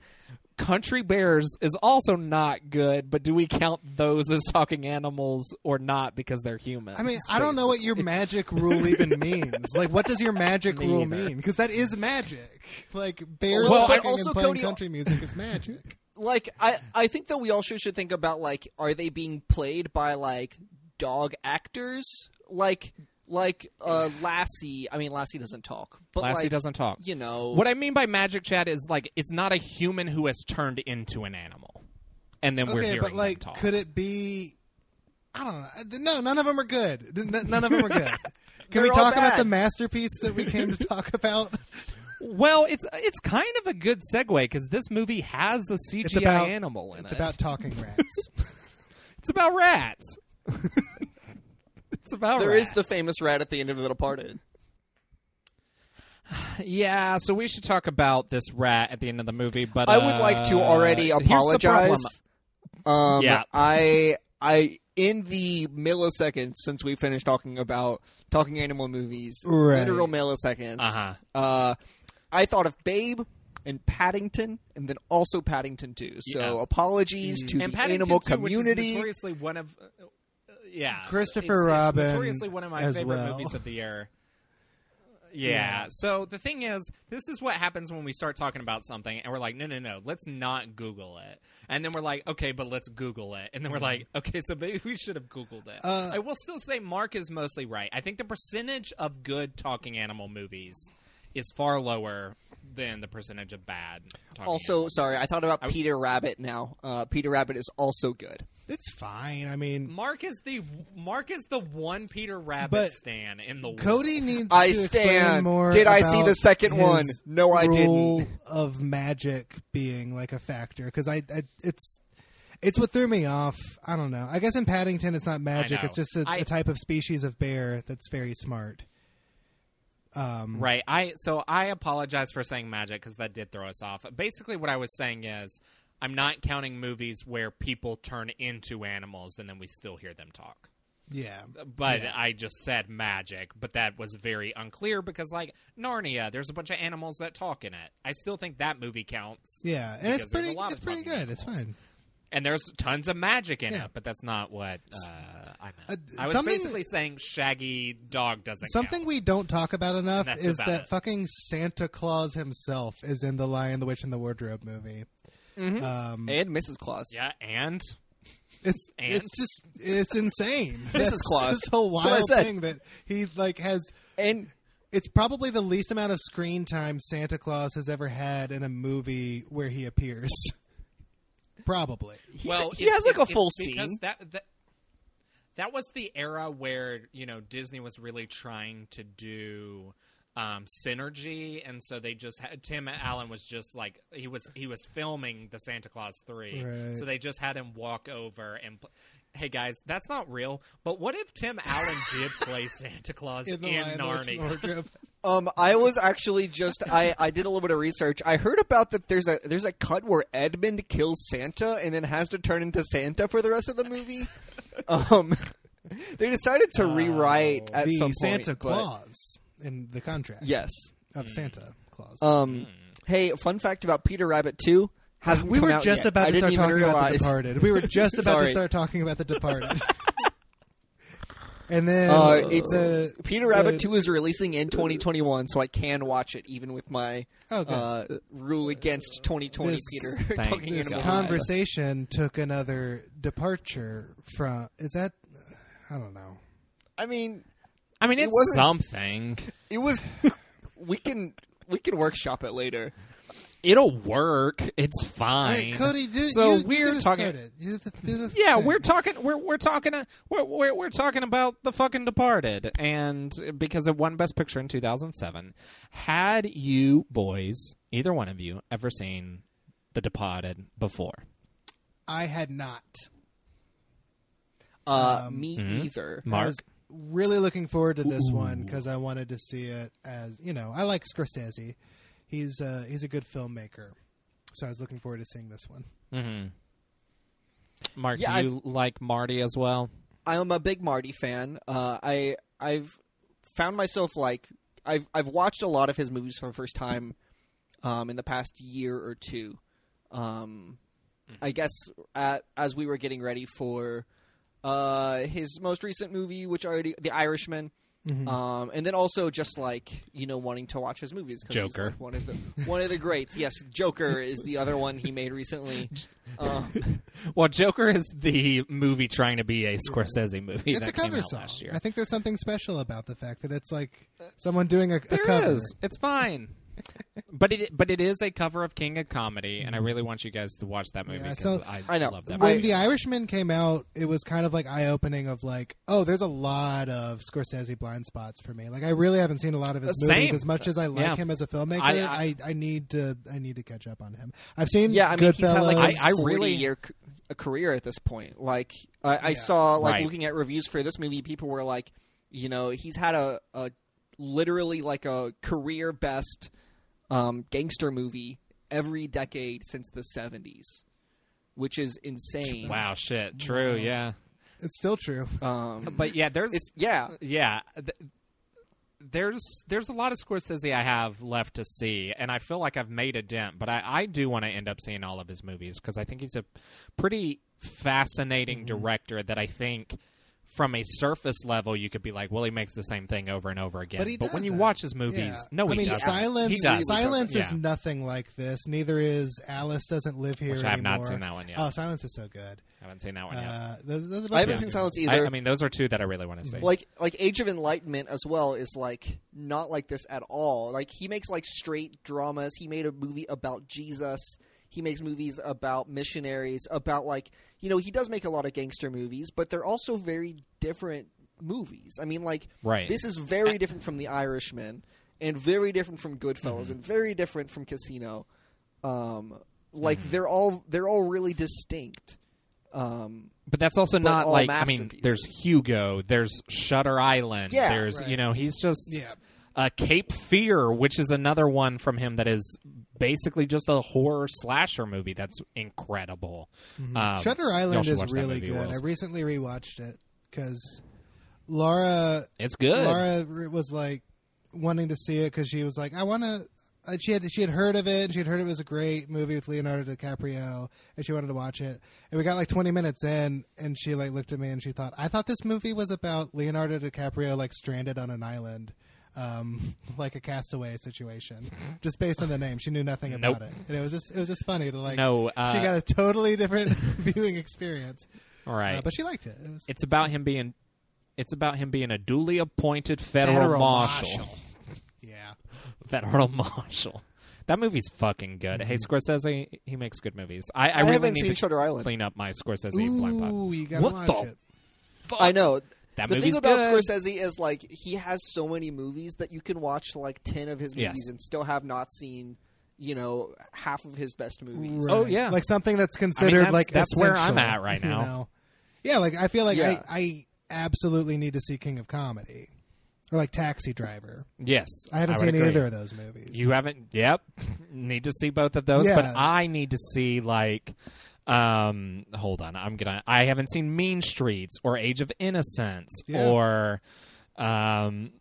Country Bears is also not good, but do we count those as talking animals or not because they're humans? I mean, I don't know what your magic rule even means. Like, what does your magic Me rule either. mean? Because that is magic. Like, bears Well, but talking also, and playing Cody- country music is magic. Like, I I think that we also should think about like, are they being played by like dog actors? Like, like uh, Lassie. I mean, Lassie doesn't talk, but Lassie like, doesn't talk. You know, What I mean by magic, chat is like it's not a human who has turned into an animal, and then we're okay, hearing but like, them talk. could it be? I don't know. No, none of them are good. N- None of them are good. Can we They're talk about the masterpiece that we came to talk about? Well, it's it's kind of a good segue because this movie has a CGI about- animal in It's it. It's about talking rats. it's about rats. It's about there rats. is the famous rat at the end of The Departed. yeah. So we should talk about this rat at the end of the movie. But I would like to uh, already here's apologize. Um, Yeah. I I in the milliseconds since we finished talking about talking animal movies, Right. literal milliseconds. Uh-huh. Uh, I thought of Babe and Paddington, and then also Paddington Two. So Yeah. apologies to and the Paddington animal 2, which is community. notoriously one of yeah Christopher it's, Robin It's notoriously one of my as favorite well. movies of the year. Yeah. So the thing is, this is what happens when we start talking about something and we're like, no, no, no, let's not Google it. And then we're like, okay, but let's Google it. And then we're like, okay, so maybe we should have Googled it. Uh, I will still say Mark is mostly right. I think the percentage of good talking animal movies is far lower than the percentage of bad. Talking Also, animal sorry, I movies. thought about I- Peter Rabbit now. Uh, Peter Rabbit is also good. It's fine. I mean, Mark is the Mark is the one Peter Rabbit But stan in the world. Cody needs I to explain stand. more. Did I see about the second his one? No, I didn't. role Of magic being like a factor because I, I, it's. It's what threw me off. I don't know. I guess in Paddington, it's not magic. know. It's just a, I- a type of species of bear that's very smart. Um, Right. I so I apologize for saying magic because that did throw us off. Basically, what I was saying is I'm not counting movies where people turn into animals and then we still hear them talk. Yeah. But Yeah. I just said magic, but that was very unclear because, like Narnia, there's a bunch of animals that talk in it. I still think that movie counts. Yeah, and it's pretty. It's pretty good. It's animals. fine. And there's tons of magic in Yeah. it, but that's not what uh, I meant. Uh, I was basically saying Shaggy Dog doesn't Something count. we don't talk about enough is about that it. fucking Santa Claus himself is in the Lion, the Witch, and the Wardrobe movie. Mhm. Um, and Mrs. Claus. Yeah, and it's and? it's just it's insane. Mrs. That's Claus. this whole That's what I wild said. thing that he like has. And It's probably the least amount of screen time Santa Claus has ever had in a movie where he appears. probably. well, he has like a it's- full it's because scene. That, that that was the era where you know Disney was really trying to do um, synergy, and so they just had Tim Allen was just like he was he was filming the Santa Claus three, Right. so they just had him walk over and. Pl- Hey guys, that's not real. But what if Tim Allen did play Santa Claus in, In the Lion, the Witch, and the Narnia? Um, I was actually just I, I did a little bit of research. I heard about that. There's a there's a cut where Edmund kills Santa and then has to turn into Santa for the rest of the movie. um, they decided to rewrite at the some point. Santa Claus in the contract Yes. of Santa Claus. Um. Hey, fun fact about Peter Rabbit two hasn't we come were out just yet. about I to didn't start even talking about The realize. Departed. We were just about to start talking about The Departed. and then Uh, it's the, Peter Rabbit the- two is releasing in 2021, so I can watch it even with my Oh, uh, rule against 2020. This- Peter talking you. this animal conversation took another departure from. Is that? I don't know. I mean, I mean, It it's wasn't- something. it was. we can we can workshop it later. It'll work. It's fine. Hey, Cody, do So you, you we're get talking- started. The, the Yeah, thing. we're talking. We're we're talking. Uh, we're, we're we're talking about the fucking Departed, and because it won Best Picture in 2007. Had you boys, either one of you, ever seen the Departed before? I had not. Uh, Um, me Mhm. either. I Mark? Was really looking forward to this one because I wanted to see it as you know I like Scorsese. He's uh, he's a good filmmaker, so I was looking forward to seeing this one. Mm-hmm. Mark, Yeah, do you like Marty as well? I'm a big Marty fan. Uh, I I've found myself like I've I've watched a lot of his movies for the first time um, in the past year or two. Um, I guess at, as we were getting ready for uh, his most recent movie, which already The Irishman. Um, and then also just like you know wanting to watch his movies 'cause he's, Joker. like, one of the one of the greats. Yes, Joker is the other one he made recently. Um, Well, Joker is the movie trying to be a Scorsese movie. It's that a cover came out song. last year. I think there's something special about the fact that it's like someone doing a, a There cover. is. It's fine. But it but it is a cover of King of Comedy, and I really want you guys to watch that movie Yeah, because so- I, I know. love that. When movie. The Irishman came out, it was kind of like eye opening of like, oh, there's a lot of Scorsese blind spots for me. Like I really haven't seen a lot of his Uh, movies same. as much as I like Yeah. him as a filmmaker. I- I, I- I, need to I need to catch up on him. I've seen Yeah, I mean, he's had like a Goodfellas. I- I really- year c- a career at this point. Like I, I Yeah. saw, like Right. looking at reviews for this movie, people were like, you know, he's had a, a literally like a career best um, gangster movie every decade since the seventies, which is insane. wow, shit, true, Wow. yeah. it's still true. Um, But yeah, there's it's yeah, yeah. Th- there's there's a lot of Scorsese I have left to see, and I feel like I've made a dent. But I, I do want to end up seeing all of his movies because I think he's a pretty fascinating director that I think from a surface level, you could be like, well, he makes the same thing over and over again. But he when you watch his movies, Yeah. no, I he mean, doesn't. Silence. He does. Silence is Yeah. nothing like this. Neither is Alice doesn't live here Which I have anymore. not seen that one yet. Oh, Silence is so good. I haven't seen that one yet. Uh, those, those are I haven't seen good. Silence I, either. I mean, those are two that I really want to see. like like Age of Enlightenment as well is like not like this at all. Like he makes like straight dramas. He made a movie about Jesus. He makes movies about missionaries, about like you know, he does make a lot of gangster movies, but they're also very different movies. I mean like Right. this is very different from The Irishman and very different from Goodfellas Mm-hmm. and very different from Casino. Um like Mm-hmm. they're all they're all really distinct. Um But that's also But not all like I mean, there's Hugo, there's Shutter Island, Yeah, there's right. you know, he's just Yeah. uh, Cape Fear, which is another one from him that is basically just a horror slasher movie that's incredible. Um, Mm-hmm. Shutter Island is really movie, good. Wills. I recently rewatched it because Laura It's good. Laura was like wanting to see it because she was like, I want to. She had she had heard of it. and She had heard it was a great movie with Leonardo DiCaprio, and she wanted to watch it. And we got like twenty minutes in, and she like looked at me and she thought, I thought this movie was about Leonardo DiCaprio like stranded on an island, um, like a castaway situation, just based on the name. She knew nothing about Nope. it, and it was just it was just funny to like. No, uh, she got a totally different viewing experience, All right. uh, but she liked it. it was, it's about him being it's about him being a duly appointed federal, marshal. Yeah. Federal marshal. That movie's fucking good. Hey, Scorsese, he makes good movies. I, I, I really haven't need seen to Shutter Island. clean up my Scorsese blind spot. Ooh, you gotta What watch the it. I know. That the movie's thing about good. Scorsese is like he has so many movies that you can watch like ten of his movies Yes. and still have not seen, you know, half of his best movies. Oh, yeah. like something that's considered that's- like that's where I'm at right you now. know? Yeah, like I feel like Yeah. I, I absolutely need to see King of Comedy or like Taxi Driver. Yes, I haven't would seen agree. either of those movies. You haven't? Yep. need to see both of those, but I need to see like. Um, hold on. I'm gonna. I haven't seen Mean Streets or Age of Innocence Yeah. or. Um,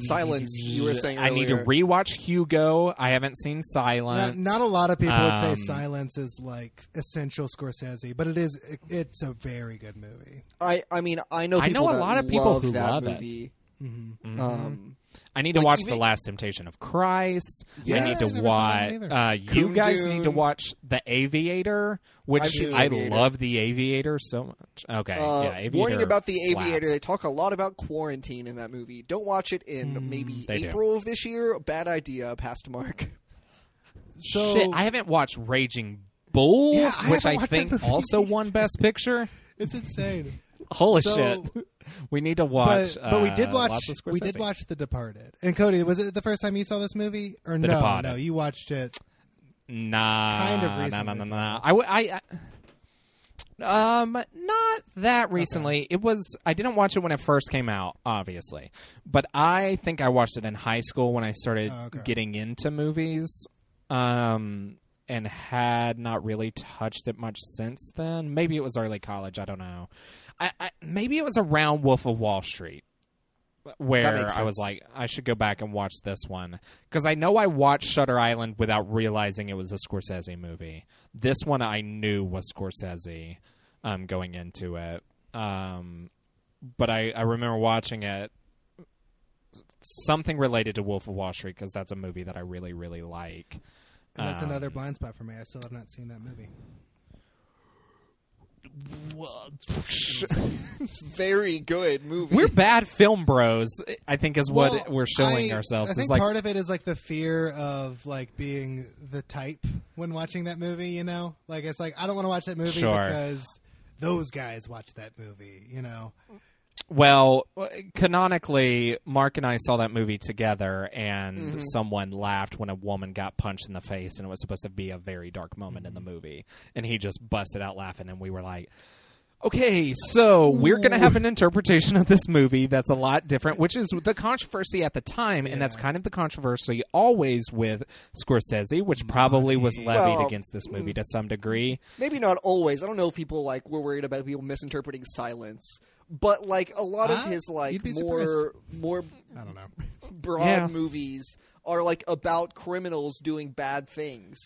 Silence, you were saying I need to rewatch Hugo. I haven't seen Silence. not a lot of people would say Um, Silence is like essential Scorsese, but it is. It, it's a very good movie. I I mean I know I know a lot of people love who that love it. Mm-hmm. Um, I need to Like, watch even- The Last Temptation of Christ. I Yes. need I've never to watch. Uh, you guys need to watch The Aviator, which I love. The Aviator so much. Okay, uh, yeah. Aviator warning about the slaps. Aviator. They talk a lot about quarantine in that movie. Don't watch it in maybe Mm, do. April of this year. Bad idea. Past mark. So Shit, I haven't watched Raging Bull, Yeah, I which I think also won Best Picture. it's insane. Holy So- shit! We need to watch. but, but we did uh, watch we did watch The Departed. And Cody, was it the first time you saw this movie or The no? Departed. No, you watched it. Nah, Kind of nah, nah, nah, nah, nah. I, w- I, I- um, not that recently. It was. I didn't watch it when it first came out, obviously, but I think I watched it in high school when I started Oh, okay. getting into movies. Um, and had not really touched it much since then. Maybe it was early college. I don't know. I, I maybe it was around Wolf of Wall Street where I was like, I should go back and watch this one because I know I watched Shutter Island without realizing it was a Scorsese movie. This one I knew was Scorsese um, going into it, um, but I, I remember watching it. Something related to Wolf of Wall Street because that's a movie that I really really like. And that's Um, another blind spot for me. I still have not seen that movie. Very good movie. We're bad film bros. I think is what Well, we're showing I- ourselves. I It's think like part of it is like the fear of like being the type when watching that movie. You know, like it's like I don't want to watch that movie Sure. because those guys watch that movie. You know, Well, canonically, Mark and I saw that movie together, and Mm-hmm. someone laughed when a woman got punched in the face, and it was supposed to be a very dark moment in the movie. And he just busted out laughing, and we were like, okay, so we're going to have an interpretation of this movie that's a lot different, which is the controversy at the time, and that's kind of the controversy always with Scorsese, which probably was levied Well, against this movie to some degree. Maybe not always. I don't know if people like were worried about people misinterpreting silence, but like a lot of his like more more I don't know. broad Yeah. movies are like about criminals doing bad things,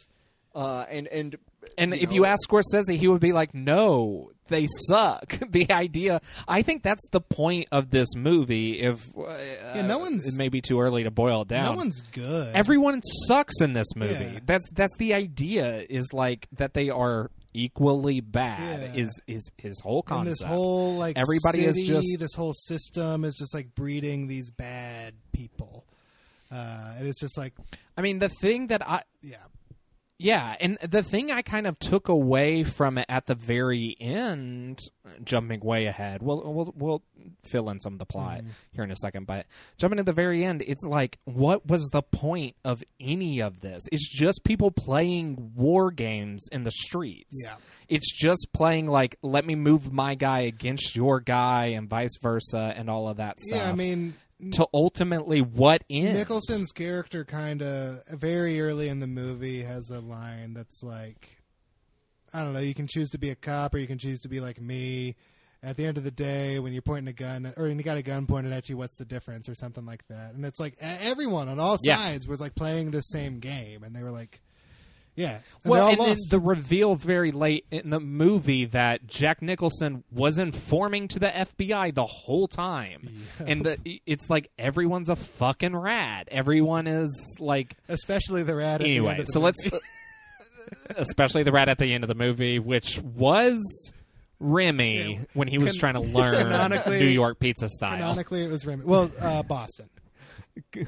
uh, and and And you if know- you ask Scorsese, he would be like, "No, they suck." the idea, I think that's the point of this movie. If uh, no one's- it may be too early to boil it down. No one's good. Everyone sucks in this movie. Yeah. That's that's the idea. Is like that they are equally bad. Yeah. Is is his whole and concept? this whole like Everybody is just- this whole system is just like breeding these bad people, uh, and it's just like I mean, the thing that I yeah, Yeah, and the thing I kind of took away from it at the very end, jumping way ahead, we'll we'll, we'll fill in some of the plot Mm-hmm. here in a second, but jumping to the very end, it's like, what was the point of any of this? It's just people playing war games in the streets. Yeah. It's just playing like, let me move my guy against your guy, and vice versa, and all of that stuff. yeah. I mean, to ultimately what end? Nicholson's character kind of very early in the movie has a line that's like, I don't know, you can choose to be a cop or you can choose to be like me. At the end of the day, when you're pointing a gun or when you got a gun pointed at you, what's the difference or something like that? And it's like everyone on all Yeah. sides was like playing the same game, and they were like, yeah, and Well, and then the reveal very late in the movie that Jack Nicholson was informing to the FBI the whole time, and the, it's like everyone's a fucking rat. Everyone is like especially the rat. At the end anyway. of the So let's, especially the rat at the end of the movie, which was Remy Yeah. when he was Can- trying to learn New York pizza style. canonically it was Remy. Well, uh, Boston.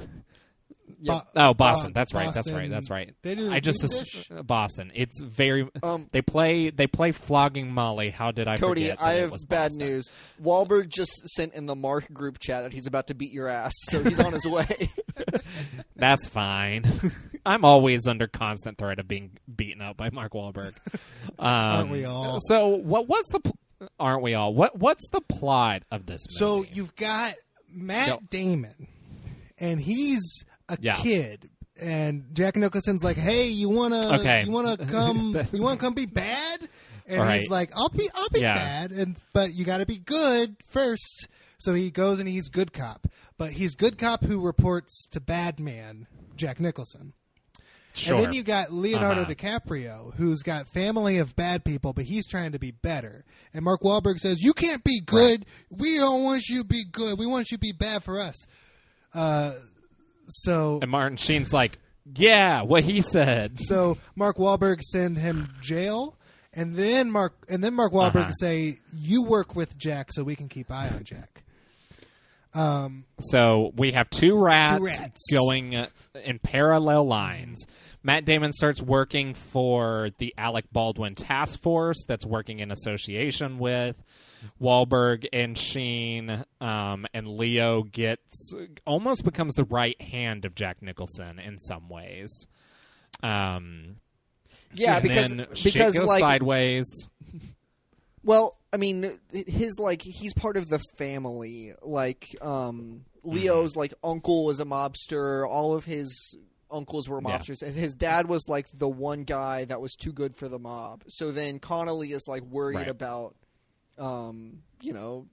Yeah. Bo- Oh, Boston. Bo- That's right. That's right. That's right. They do I just pizza ass- Boston. It's very. Um, they play. They play flogging Molly. How did I Cody, forget? I have bad Boston? news. Wahlberg just sent in the Mark group chat that he's about to beat your ass, so he's on his way. That's fine. I'm always under constant threat of being beaten up by Mark Wahlberg. Um, Aren't we all? So what? What's the? Pl- aren't we all? What? What's the plot of this movie? So you've got Matt Go. Damon, and he's a Yeah. kid, and Jack Nicholson's like, "Hey, you wanna, Okay. you wanna come, you wanna come be bad?" And right. he's like, "I'll be, I'll be Yeah. bad, and but you got to be good first. So he goes and he's good cop, but he's good cop who reports to bad man Jack Nicholson. sure. And then you got Leonardo Uh-huh. DiCaprio, who's got family of bad people, but he's trying to be better. And Mark Wahlberg says, "You can't be good. We don't want you to be good. We want you to be bad for us." Uh, so and Martin Sheen's like, yeah, what he said. so Mark Wahlberg send him jail, and then Mark and then Mark Wahlberg Uh-huh. say, "You work with Jack, so we can keep eye on Jack." Um, So we have two rats, rats. going uh, in parallel lines. Matt Damon starts working for the Alec Baldwin task force that's working in association with Wahlberg and Sheen, um, and Leo gets almost becomes the right hand of Jack Nicholson in some ways. Um, yeah, because because goes like sideways. Well, I mean, his like he's part of the family. Like, um, Leo's like uncle was a mobster. All of his uncles were Yeah. mobsters, and his dad was like the one guy that was too good for the mob. So then Connolly is like worried Right. about, um, you know,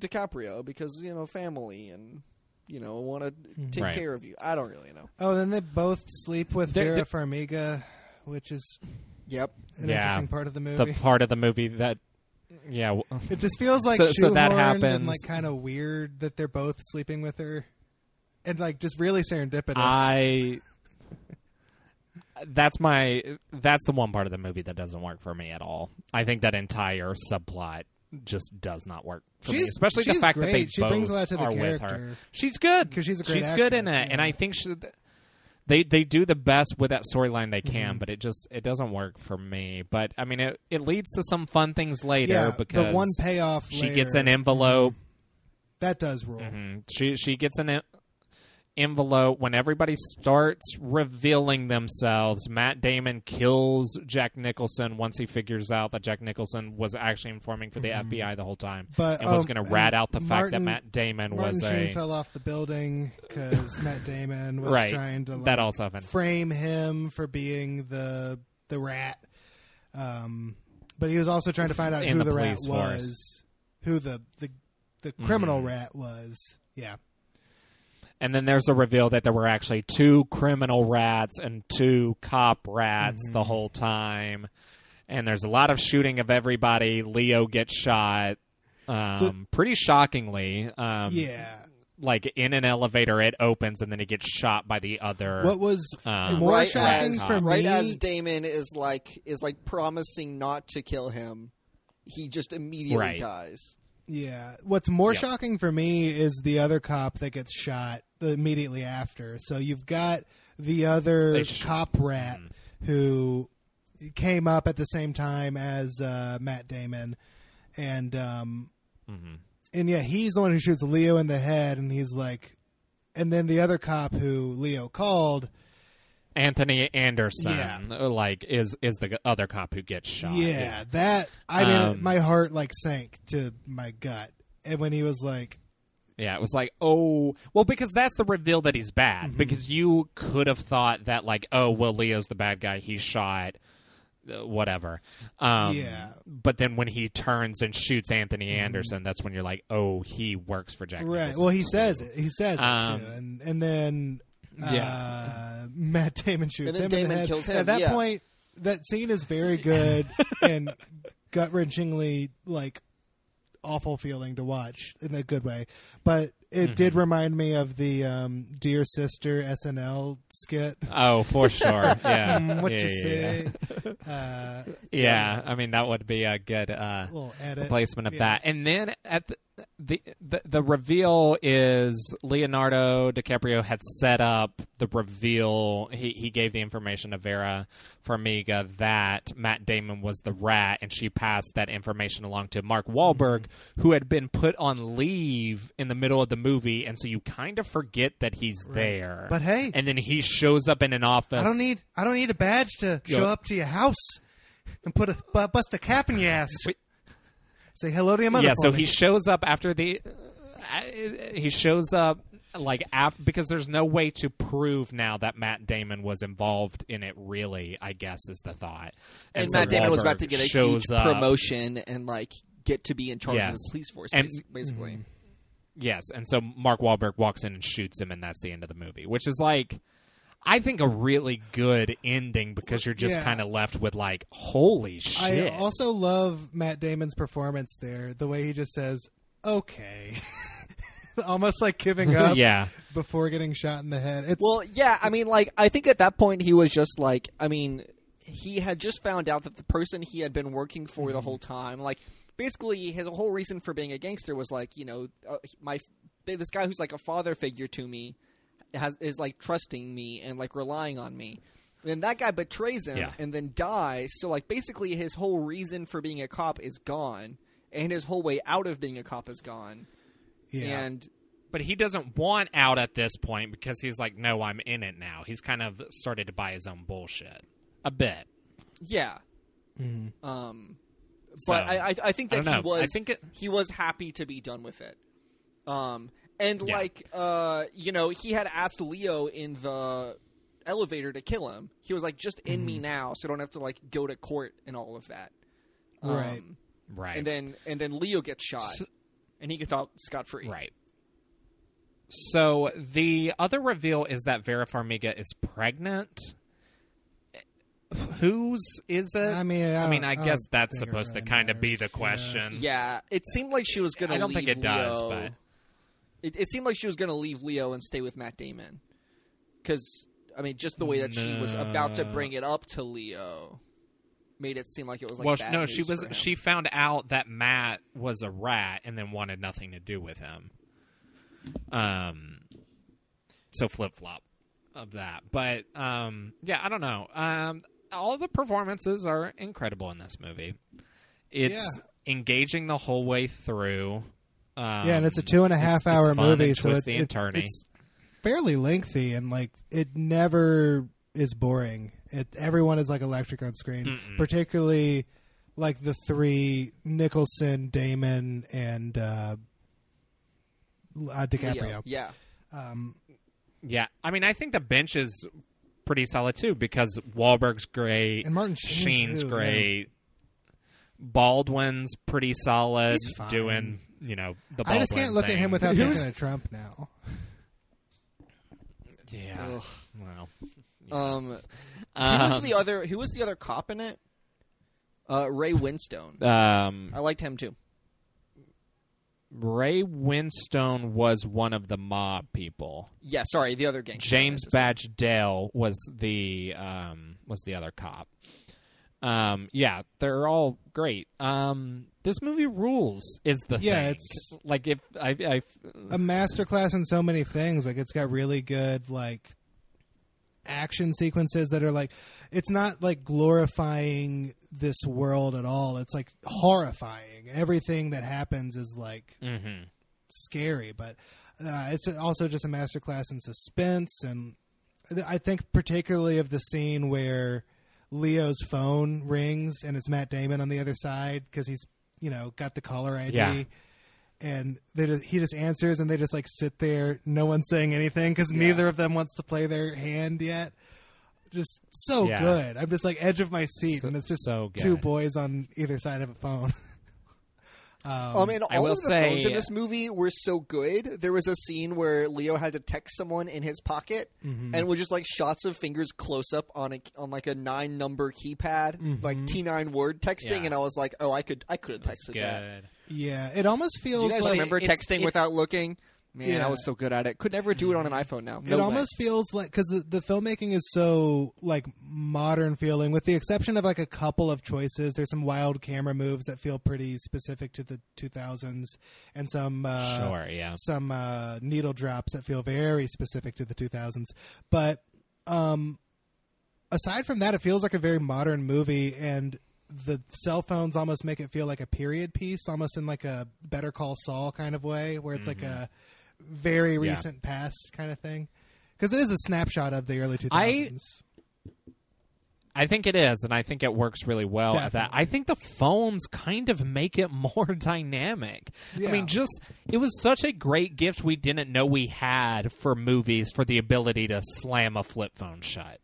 DiCaprio because you know family and you know want to take Right. care of you. I don't really know. oh, then they both sleep with They're- Vera they're- Farmiga, which is Yep. an Yeah. interesting part of the movie. The part of the movie that, yeah, It just feels like So- so that shoehorned happens. and like kind of weird that they're both sleeping with her, and like just really serendipitous. I that's my that's the one part of the movie that doesn't work for me at all. I think that entire subplot just does not work for me, She's- especially the fact that they. She both brings a lot to the are with her. character. She's good 'Cause she's a great she's good in it, actress, and. I think she, they they do the best with that storyline they can, Mm-hmm. but it just it doesn't work for me. But I mean, it it leads to some fun things later yeah, because the one payoff she gets an later- envelope. that does roll. Mhm. She she gets an envelope when everybody starts revealing themselves. Matt Damon kills Jack Nicholson once he figures out that Jack Nicholson was actually informing for the FBI the whole time, Mm-hmm. But, and was um, going to rat out the fact that Matt Damon Martin was Sheen a fell off the building because Matt Damon was right. trying to like, that also happened. frame him for being the the rat. Um, but he was also trying to find out In who the the, rat force. was, who the the the criminal Mhm. rat was. Yeah, And then there's a reveal that there were actually two criminal rats and two cop rats Mm-hmm. the whole time. And there's a lot of shooting of everybody. Leo gets shot. Um, So- pretty shockingly. Um, yeah. Like in an elevator, it opens and then he gets shot by the other. What was Um, more right shocking as, for right me? as Damon is like is like promising not to kill him, he just immediately Right. dies. Yeah. What's more shocking for me is the other cop that gets shot immediately after. So you've got the other sh- cop rat who came up at the same time as uh, Matt Damon, and um, Mhm. and yeah, he's the one who shoots Leo in the head, and he's like, and then the other cop who Leo called. Anthony Anderson, Yeah. like is is the other cop who gets shot. Yeah, that I mean, Um, my heart like sank to my gut, and when he was like, Yeah, it was like, oh, well, because that's the reveal that he's bad. Mm-hmm. Because you could have thought that, like, oh, well, Leo's the bad guy. He shot, uh, whatever. Um, Yeah. But then when he turns and shoots Anthony Anderson, that's when you're like, oh, he works for Jack. Mm-hmm. Right. Nicholson, Well, he says it. He says it Um, too, and and then uh, Matt Damon shoots And then him in the Damon head. kills him, At that yeah. point, that scene is very good and gut wrenchingly like awful feeling to watch in a good way. But it did remind me of the um, Dear Sister SNL skit. Oh, for sure. Yeah. Mm, what yeah, you yeah, say? Yeah. Uh, Yeah, I mean, that would be a good. Uh, replacement of Yeah. that. And then at the, the the the reveal is Leonardo DiCaprio had set up the reveal. He he gave the information to Vera Farmiga that Matt Damon was the rat, and she passed that information along to Mark Wahlberg, Mm-hmm. who had been put on leave in the middle of the movie, and so you kind of forget that he's there. But hey- and then he shows up in an office. I don't need I don't need a badge to Yo. show up to your house and put a bust a cap in your ass. Wait. Say hello to your mother. yeah for so me. he shows up after the uh, he shows up like af- because there's no way to prove now that Matt Damon was involved in it really I guess is the thought And, so Matt Damon was about to get a huge up. promotion and like get to be in charge of the police force, And- bas- basically. Yes and so Mark Wahlberg walks in and shoots him and that's the end of the movie which is like I think a really good ending because you're just Yeah. kind of left with like holy shit I also love Matt Damon's performance there. The way he just says, "Okay," almost like giving up yeah before getting shot in the head. It's Well, yeah, I mean, like, I think at that point he was just like, I mean, he had just found out that the person he had been working for Mm-hmm. the whole time, like, basically his whole reason for being a gangster was like, you know, uh, my this guy who's like a father figure to me has is like trusting me and like relying on me. And then that guy betrays him Yeah. and then dies. So like basically his whole reason for being a cop is gone, and his whole way out of being a cop is gone. yeah. And but he doesn't want out at this point because he's like, no, I'm in it now. He's kind of started to buy his own bullshit a bit. Yeah. Mm-hmm. Um, So, but I, I, I think that don't he was I think it- he was happy to be done with it. Um, and Yeah. like uh, you know, he had asked Leo in the elevator to kill him. He was like, "Just in Mm-hmm. me now, so I don't have to like go to court and all of that." Right. Um, Right. And then and then Leo gets shot, So- and he gets out scot free. Right. So the other reveal is that Vera Farmiga is pregnant. Whose is it? I mean, I I mean, I I guess that's think it supposed to kind of be the question. Yeah, it seemed like she was going to. I don't think it does, but it, it seemed like she was going to leave Leo and stay with Matt Damon. Because I mean, just the way that she was about to bring it up to Leo made it seem like it was like well, bad no, news she was. She found out that Matt was a rat and then wanted nothing to do with him. Um, so flip flop of that, but um, yeah, I don't know. Um, all the performances are incredible in this movie. It's engaging the whole way through. Um, yeah, and it's a two and a half it's- hour it's movie, so it, it- it's fairly lengthy, and like it never is boring. It everyone is like electric on screen, Mm-mm. particularly like the three Nicholson, Damon, and uh, uh, DiCaprio. Leo. Yeah. Um, Yeah, I mean, I think the bench is pretty solid too because Wahlberg's great, And Martin Sheen, Sheen's too, great, Baldwin's pretty solid, He's fine. doing you know the. Baldwin I just can't look at him without Who's- thinking of Trump now. Yeah. Ugh. Well. Um, who Um, was the other? Who was the other cop in it? Uh, Ray Winstone. um, I liked him too. Ray Winstone was one of the mob people. Yeah, sorry, the other gangster. James I meant Badge Dale was the um, was the other cop. Um, yeah, they're all great. Um, this movie rules is the Yeah, thing. it's- like if I, I a masterclass in so many things. Like it's got really good like action sequences that are like it's not like glorifying this world at all. It's like horrifying. Everything that happens is like mhm. scary, but uh, it's also just a masterclass in suspense and I think particularly of the scene where Leo's phone rings and it's Matt Damon on the other side because he's you know got the caller ID. Yeah. And they just, he just answers, and they just like sit there, no one's saying anything because neither of them wants to play their hand yet. Just so Yeah. good. I'm just like edge of my seat, So- and it's just so two boys on either side of a phone. um, Um, and I all will of the say- phones in this movie were so good. There was a scene where Leo had to text someone in his pocket, Mm-hmm. and it was just like shots of fingers close up on a on like a nine number keypad, like T nine word texting, Yeah. and I was like, oh, I could I could have texted good. that. Yeah, it almost Do feels you guys like remember it's- texting it- without looking? Man, Yeah. I was so good at it. Could never do it on an iPhone now. No it way. almost feels like because the, the filmmaking is so like modern feeling with the exception of like a couple of choices there's some wild camera moves that feel pretty specific to the 2000s and some uh, sure, yeah. some uh, needle drops that feel very specific to the 2000s but um aside from that it feels like a very modern movie and the cell phones almost make it feel like a period piece almost in like a better call saul kind of way where it's like mm-hmm. a very Yeah. recent past kind of thing because it is a snapshot of the early 2000s I- I think it is, and I think it works really well at that. I think the phones kind of make it more dynamic. I mean, just it was such a great gift we didn't know we had for movies for the ability to slam a flip phone shut.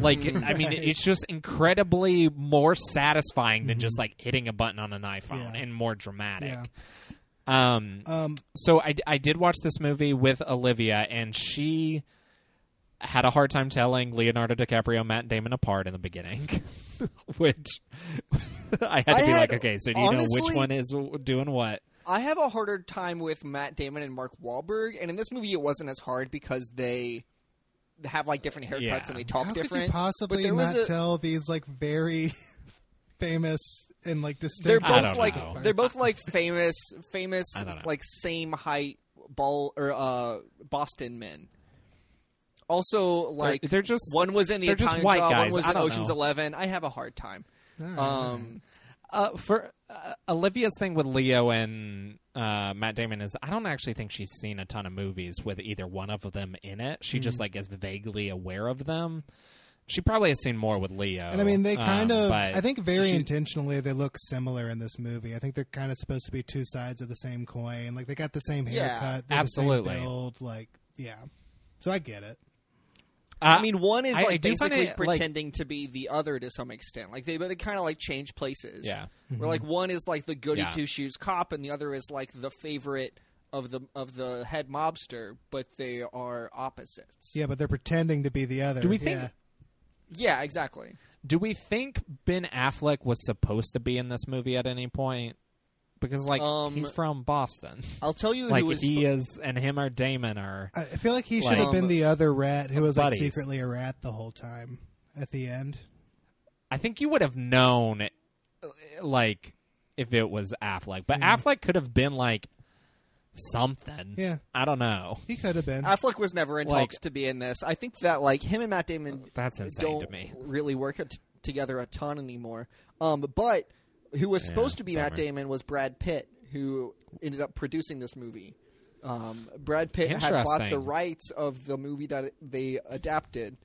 Like, I mean, it's just incredibly more satisfying than just like hitting a button on an iPhone Mm-hmm. Yeah. and more dramatic. Yeah. Um, um so I, I did watch this movie with Olivia, and she had a hard time telling Leonardo DiCaprio Matt Damon apart in the beginning, which I had to I be had- like, okay, so do you know which honestly- one is doing what? I have a harder time with Matt Damon and Mark Wahlberg, and in this movie it wasn't as hard because they have like different haircuts Yeah. and they talk how different. could you possibly but not a, tell these like very famous and like distinct. they're distinct I both don't like know. they're both like famous famous I don't know. like same height ball or uh Boston men. Also, like they're just- one was in the they're just Italian white Job, guys. one was I in Ocean's know. Eleven. I have a hard time. All right, Um, Uh, for uh, Olivia's thing with Leo and uh, Matt Damon is I don't actually think she's seen a ton of movies with either one of them in it. She Mm-hmm. just like is vaguely aware of them. She probably has seen more with Leo. And I mean, they kind um, of, I think very she- intentionally, they look similar in this movie. I think they're kind of supposed to be two sides of the same coin. Like, they got the same haircut, they're the same absolutely. build. Like, yeah. So I get it. Uh, I mean, one is I- I like do find basically it, like- pretending to be the other to some extent. Like they, but they kind of like change places. Yeah. Where like one is like the goody Yeah. two shoes cop, and the other is like the favorite of the of the head mobster, but they are opposites. Yeah, but they're pretending to be the other. Do we think- Yeah. Yeah, exactly. Do we think Ben Affleck was supposed to be in this movie at any point? Because like Um, he's from Boston, I'll tell you like who was. he is, and him or Damon are. I I feel like he should Like- have been the other rat who was like Buddies. secretly a rat the whole time at the end. I think you would have known, uh, like, if it was Affleck, but Affleck could have been like something. Yeah. I don't know. He could have been. Affleck was never in Like- talks to be in this. I think that like him and Matt Damon That's insane don't to me. really work t- together a ton anymore. Um, but who was supposed to be Matt. Damon was Brad Pitt, who ended up producing this movie. Um, Brad Pitt had bought the Interesting. rights of the movie that they adapted,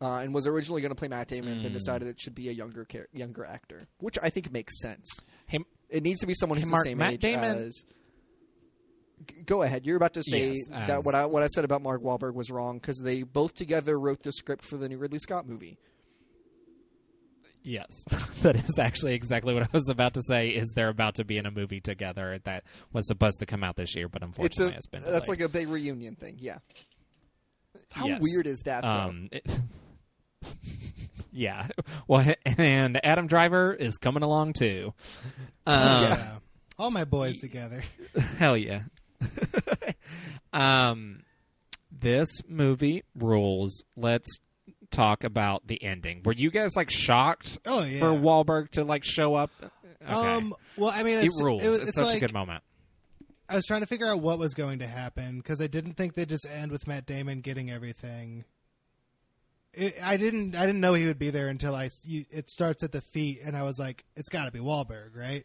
uh, and was originally going to play Matt Damon, Hmm. then decided it should be a younger char- younger actor, which I think makes sense. Hey, It needs to be someone who's Mark, the same Matt age Damon- as. G- Go ahead. You're about to say Yes, that as- what I what I said about Mark Wahlberg was wrong because they both together wrote the script for the new Ridley Scott movie. Yes, that is actually exactly what I was about to say. Is they're about to be in a movie together that was supposed to come out this year, but It's unfortunately a has been that's delayed. like a big reunion thing. Yeah. How Yes. weird is that? Though? Um, it- yeah. Well, and Adam Driver is coming along too. Um, yeah. All my boys together. Hell yeah. um, this movie rules. Let's talk about the ending. Were you guys like shocked Oh yeah. for Wahlberg to like show up? Okay. Um. Well, I mean, it rules. It was, it's, it's such like a good moment. I was trying to figure out what was going to happen because I didn't think they'd just end with Matt Damon getting everything. It, I didn't. I didn't know he would be there until I. you- It starts at the feet, and I was like, "It's got to be Wahlberg, right?"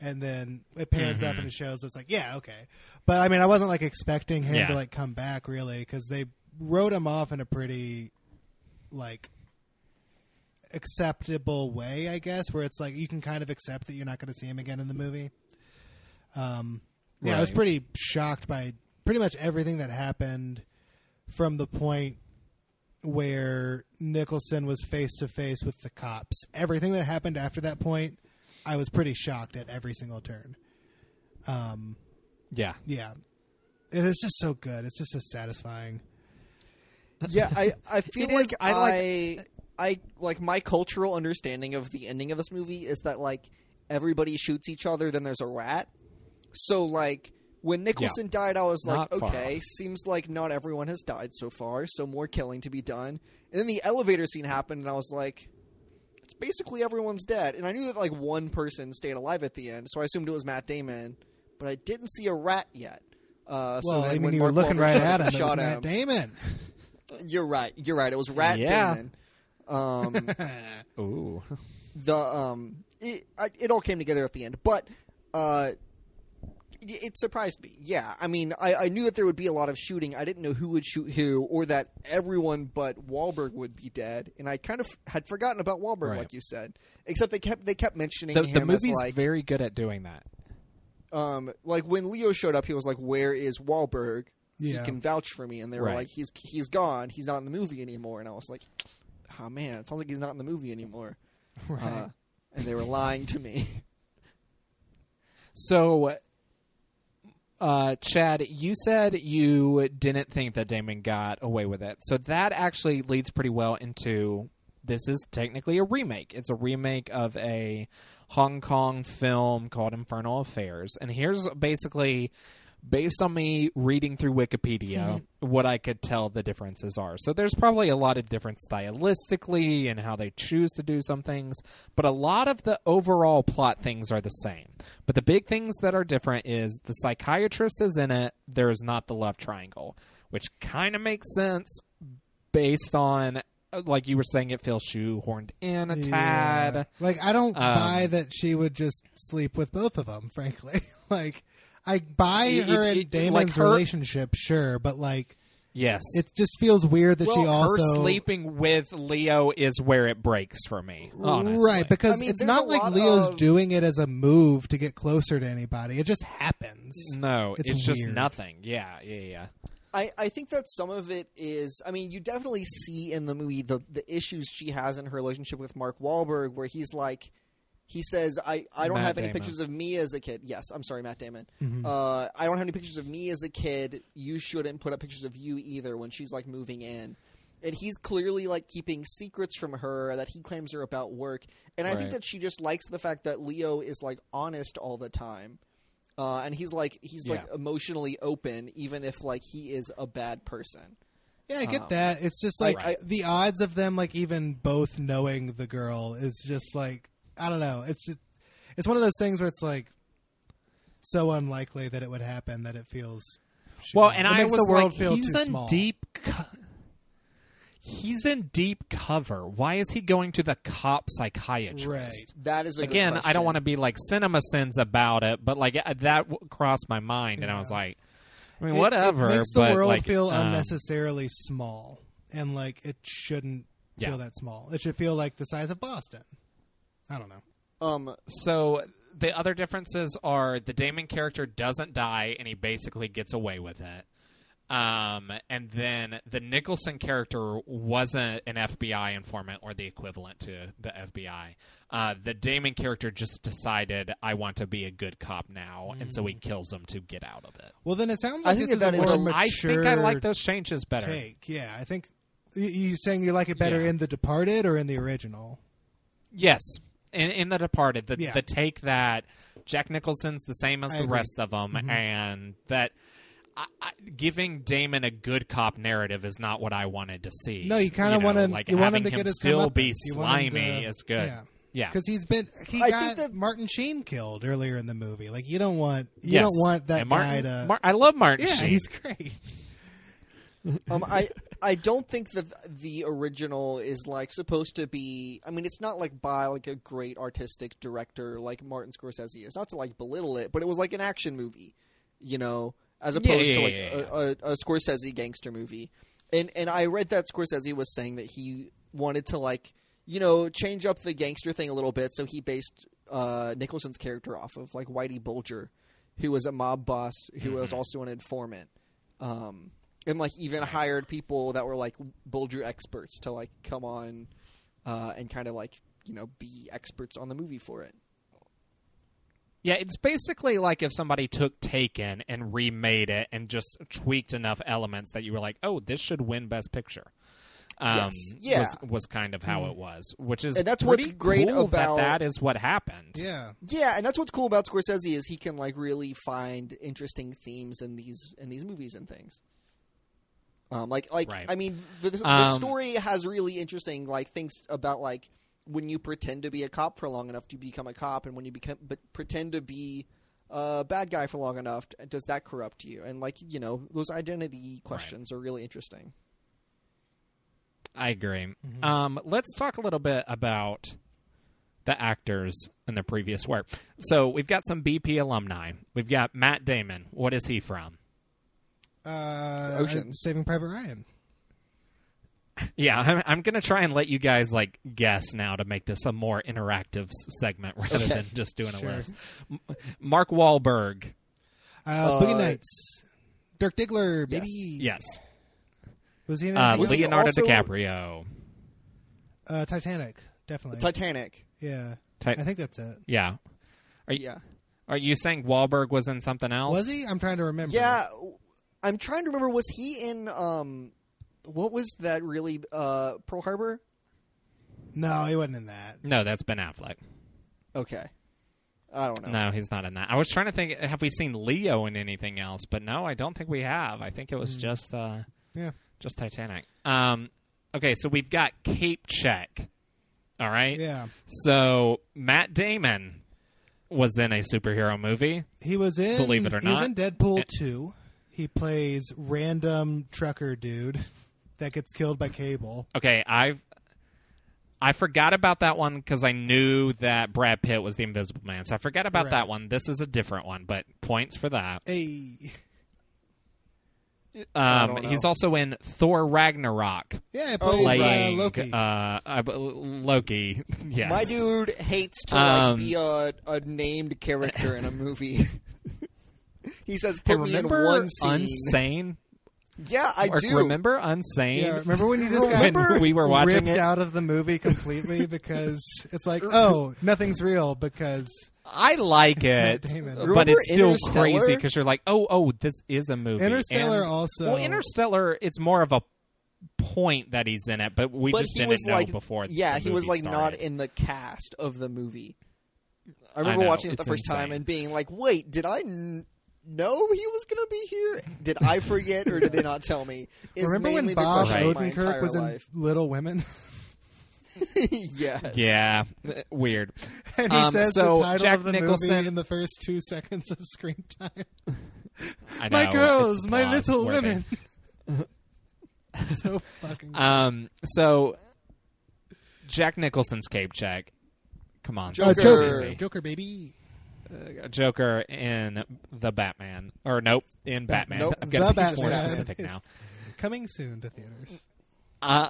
And then it pans up Mhm. and it shows. It's like, yeah, okay. But I mean, I wasn't like expecting him Yeah. to like come back really because they wrote him off in a pretty like acceptable way, I guess, where it's like you can kind of accept that you're not going to see him again in the movie. Um, yeah, I was pretty shocked by pretty much everything that happened from the point where Nicholson was face to face with the cops. Everything that happened after that point, I was pretty shocked at every single turn. Um, Yeah. yeah, it is just so good. It's just so satisfying. Yeah, I I feel like is. I I, like- I like my cultural understanding of the ending of this movie is that like everybody shoots each other, then there's a rat. So like when Nicholson died, I was like, Not far okay, seems like not everyone has died so far, so more killing to be done. And then the elevator scene happened, and I was like, it's basically everyone's dead. And I knew that like one person stayed alive at the end, so I assumed it was Matt Damon, but I didn't see a rat yet. Uh, so well, then I mean, when you were looking Wahlberg right at him. It was shot Matt him- Damon. You're right. You're right. It was Rat Yeah. Damon. Um, Ooh. the um, it, I, it all came together at the end, but uh, it, it surprised me. Yeah, I mean, I, I knew that there would be a lot of shooting. I didn't know who would shoot who, or that everyone but Wahlberg would be dead. And I kind of had forgotten about Wahlberg, Right. like you said. Except they kept they kept mentioning The, him the movie's as like very good at doing that. um like when Leo showed up, he was like, "Where is Wahlberg? Yeah. He can vouch for me." And they were Right. like, "He's he's gone. He's not in the movie anymore." And I was like, "Oh man, it sounds like he's not in the movie anymore." Right. Uh, and they were lying to me. So, uh, Chad, you said you didn't think that Damon got away with it. So that actually leads pretty well into this is technically a remake. It's a remake of a Hong Kong film called Infernal Affairs. And here's basically based on me reading through Wikipedia what I could tell the differences are. So there's probably a lot of difference stylistically and how they choose to do some things, but a lot of the overall plot things are the same. But the big things that are different is the psychiatrist is in it, there is not the love triangle, which kind of makes sense based on like you were saying it feels shoehorned in a tad. Yeah. Like I don't Um, buy that she would just sleep with both of them. Frankly, like I buy It- her it- and it- Damon's like her- relationship, sure, but like Yes. it just feels weird that she Well, also her sleeping with Leo is where it breaks for me. Honestly. right because I mean, it's there's not a like lot Leo's of- doing it as a move to get closer to anybody. It just happens. No, It's it's, just weird. nothing. Yeah, yeah, yeah. I, I think that some of it is I mean you definitely see in the movie the the issues she has in her relationship with Mark Wahlberg where he's like he says I, I don't Matt have any Damon. pictures of me as a kid. Yes, I'm sorry, Matt Damon. Mhm. Uh, I don't have any pictures of me as a kid. You shouldn't put up pictures of you either when she's like moving in. And he's clearly like keeping secrets from her that he claims are about work. And I think that she just likes the fact that Leo is like honest all the time. Uh, and he's like he's like Yeah. emotionally open even if like he is a bad person. Yeah, I get Um, that. It's just like I- the odds of them like even both knowing the girl is just like I don't know. It's just, it's one of those things where it's like so unlikely that it would happen that it feels. Well, shitty. and It I makes was the world like, feel he's too in small. deep. Co- he's in deep cover. Why is he going to the cop psychiatrist? Right. That is a good Again, I don't want to be like cinema sins about it, but like that w- crossed my mind, and I was like, I mean, It- whatever. It makes the but world like, feel um, unnecessarily small, and like it shouldn't Yeah. feel that small. It should feel like the size of Boston. I don't know. Um, So the other differences are the Damon character doesn't die, and he basically gets away with it. Um, and then the Nicholson character wasn't an FBI informant or the equivalent to the FBI. Uh, the Damon character just decided, I want to be a good cop now, and so he kills him to get out of it. Well, then it sounds I like think this that is a is more a- I mature I think I like those changes better. take. Yeah, I think you, you saying you like it better Yeah. in The Departed or in the original. Yes, in, in The Departed, the Yeah. the take that Jack Nicholson's the same as I the agree. rest of them, mm-hmm. and that I, I, giving Damon a good cop narrative is not what I wanted to see. No, you kinda know, wanna- like you want having him to get his still be comeuppance. You want him slimy to- is good. yeah. Yeah, Because he's been he I got think that- Martin Sheen killed earlier in the movie. Like you don't want you Yes. don't want that And Martin, guy to. Mar- I love Martin. yeah, Sheen. he's great. Um, I I don't think that the original is like supposed to be. I mean, it's not like by like a great artistic director like Martin Scorsese is. Not to like belittle it, but it was like an action movie, you know, as Yeah, opposed yeah, to like yeah, a, a, a Scorsese gangster movie. And and I read that Scorsese was saying that he wanted to like you know change up the gangster thing a little bit, so he based uh, Nicholson's character off of like Whitey Bulger, who was a mob boss who was also an informant. Um, and like even hired people that were like Bulger experts to like come on uh, and kind of like you know be experts on the movie for it. Yeah, it's basically like if somebody took Taken and remade it and just tweaked enough elements that you were like, "Oh, this should win Best Picture." Um, Yes. Yeah. was, was kind of how it was, which is And that's what's great cool about- that that is what happened. Yeah, Yeah, and that's what's cool about Scorsese is he can like really find interesting themes in these in these movies and things. Um, like like Right. I mean the, the, the Um, story has really interesting like things about like when you pretend to be a cop for long enough to become a cop, and when you become but pretend to be a bad guy for long enough, does that corrupt you? And like you know those identity questions are really interesting. I agree. Mm-hmm. Um, let's talk a little bit about the actors in the previous work. So we've got some BP alumni. We've got Matt Damon. What is he from? Uh, Oceans. Saving Private Ryan. Yeah, I'm, I'm going to try and let you guys like guess now to make this a more interactive s- segment rather Okay. than just doing a list. M- Mark Wahlberg. Uh, Uh, Boogie Nights. Dirk Diggler, Yes. baby. Yes. Was he in Uh, anything Was else? he Leonardo also- DiCaprio. uh, Titanic? Definitely. Titanic, yeah, Ti- I think that's it. yeah. Are you, yeah, are you saying Wahlberg was in something else? Was he? I'm trying to remember. yeah. I'm trying to remember. Was he in um, what was that really uh Pearl Harbor? No, he wasn't in that. No, that's Ben Affleck. Okay, I don't know. No, he's not in that. I was trying to think, have we seen Leo in anything else? But no, I don't think we have. I think it was just uh, Yeah. just Titanic. Um, okay, so we've got Cape Check. All right. Yeah. So Matt Damon was in a superhero movie. He was in. Believe it or he was not. in Deadpool Eh. two. He plays random trucker dude that gets killed by Cable. Okay, I've I forgot about that one because I knew that Brad Pitt was the Invisible Man, so I forgot about Right. that one. This is a different one, but points for that. Hey. Um, he's also in Thor Ragnarok, Yeah, he Oh, plays uh, Loki. Uh, I b- Loki. Yes, My dude hates to Um, like be a, a named character in a movie. he says, Hey, me in remember one scene." Unsane? Yeah, I Mark, do. remember Unsane? yeah, remember when you just got when we were watching ripped it? out of the movie completely because it's like, oh, nothing's real because I like it, but it's still crazy because you're like, oh, oh, this is a movie. Interstellar And- also. Well, Interstellar, it's more of a point that he's in it, but we but just didn't know like, before. yeah, the he was movie like not in the cast of the movie. I remember know, watching it the it's first time and being like, "Wait, did I n- know he was going to be here? Did I forget, or did they not tell me?" Is remember when Bob question of Odenkirk entire was in life. Little Women? yes. Yeah, weird. and he Um, says so the title Jack of the Nicholson- movie in the first two seconds of screen time. I My girls, my little women. so fucking. Um, so Jack Nicholson's Cape Check. Come on, Oh, Joker. Joker. Joker, baby. Uh, Joker in the Batman, or nope, in Batman. nope, I'm the gonna be more Batman specific now. Coming soon to theaters. Uh,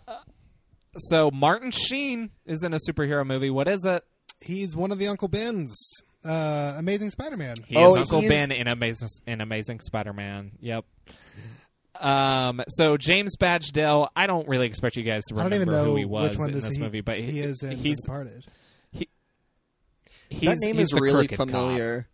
so Martin Sheen is in a superhero movie. What is it? He's one of the Uncle Bens. Uh, Amazing Spider-Man. He Oh, is Uncle he's- Ben in Amazing in Amazing Spider-Man. Yep. Um, so James Badge Dale, I don't really expect you guys to I don't remember even know who he was which one in this this he, movie, but he is in he's The Departed. He's that name he's is the really crooked cop. familiar.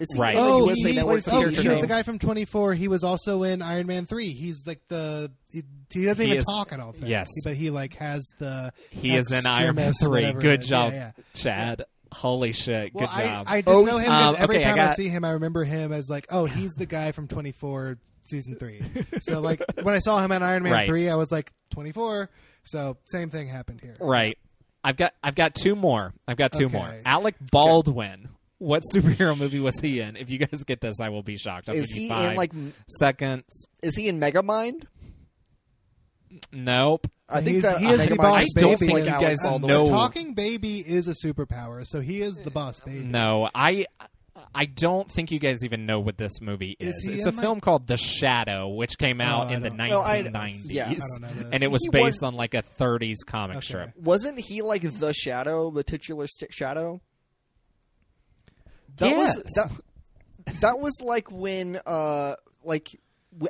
Is he Right. Oh, USA he, Network plays oh, character he's the guy from 24. He was also in Iron Man 3. He's like the he, he doesn't He even is- talk. I don't think. yes. but he like has the. He is in Iron Man three. Good job, Yeah, yeah. Chad. Holy shit! Well, Good job. I, I just Oh, know him um, every okay, time I, got- see him, I remember him as like, oh, he's the guy from 24 season three. so like when I saw him on Iron Man Right. 3, I was like 24. So same thing happened here. right. I've got I've got two more. I've got two Okay. more. Alec Baldwin. What superhero movie was he in? If you guys get this, I will be shocked. I'll Is he five in like? seconds? Is he in Megamind? Nope. I think He's- that he is the boss is I don't basically think like you guys Baldwin. know- Talking baby is a superpower, so he is the boss baby. No, I I don't think you guys even know what this movie is. Is it's a in, film called The Shadow, which came out I in the don't- No, I- 1990s, yeah. I don't know this. and it was He based was- on like a 30s comic Okay. strip. Wasn't he like the Shadow, the titular st- Shadow? That Yes. was that. That was like when, uh, like w-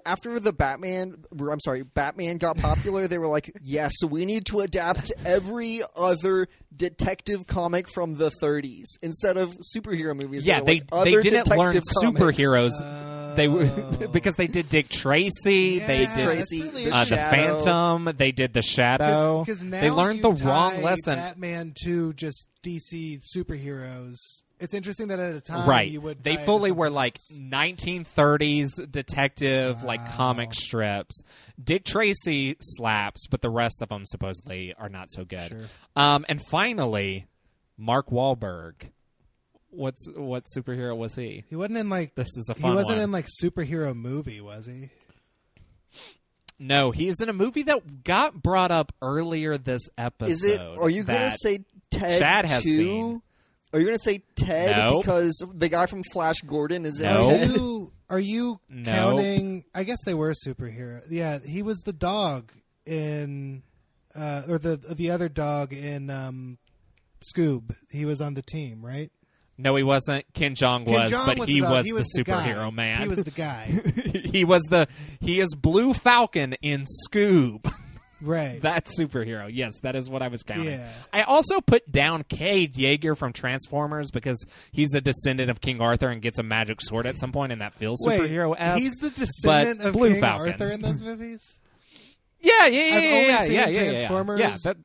after the Batman. I'm sorry, Batman got popular. They were like, yes, we need to adapt every other detective comic from the 30s instead of superhero movies. Yeah, they like, they other didn't learn detective comics. superheroes. They were Oh. because they did Dick Tracy. Yeah, they did Tracy, really the uh, the Phantom. They did the Shadow. Because now they learned you the wrong tie lesson. Batman to just DC superheroes. It's interesting that at a time right. you would They tie it to fully were like 1930s detective, like comic strips. Dick Tracy slaps, but the rest of them supposedly are not so good. Sure. Um, and finally, Mark Wahlberg. What's what superhero was he? He wasn't in like This is a he wasn't one. in like superhero movie, was he? No, he is in a movie that got brought up earlier this episode. Is it? Are you going to say Ted? Chad has 2? seen. Are you going to say Ted Nope. because the guy from Flash Gordon is in Nope. Are Ted? you are you No. counting? I guess they were superhero. Yeah, he was the dog in, uh, or the the other dog in um, Scoob. He was on the team, right? No, he wasn't. Ken Jeong Ken was, Jeong but was he the, dog. was he the was the superhero guy. man. He was the guy, he was the he is Blue Falcon in Scoob. right? that superhero. Yes, that is what I was counting. Yeah. I also put down Cade Yeager from Transformers because he's a descendant of King Arthur and gets a magic sword at some point, and that feels superhero esque. he's the descendant of Blue King Falcon. Arthur in those movies. yeah, yeah, yeah, I've yeah, only yeah, seen yeah, yeah, yeah. Transformers. Yeah, that,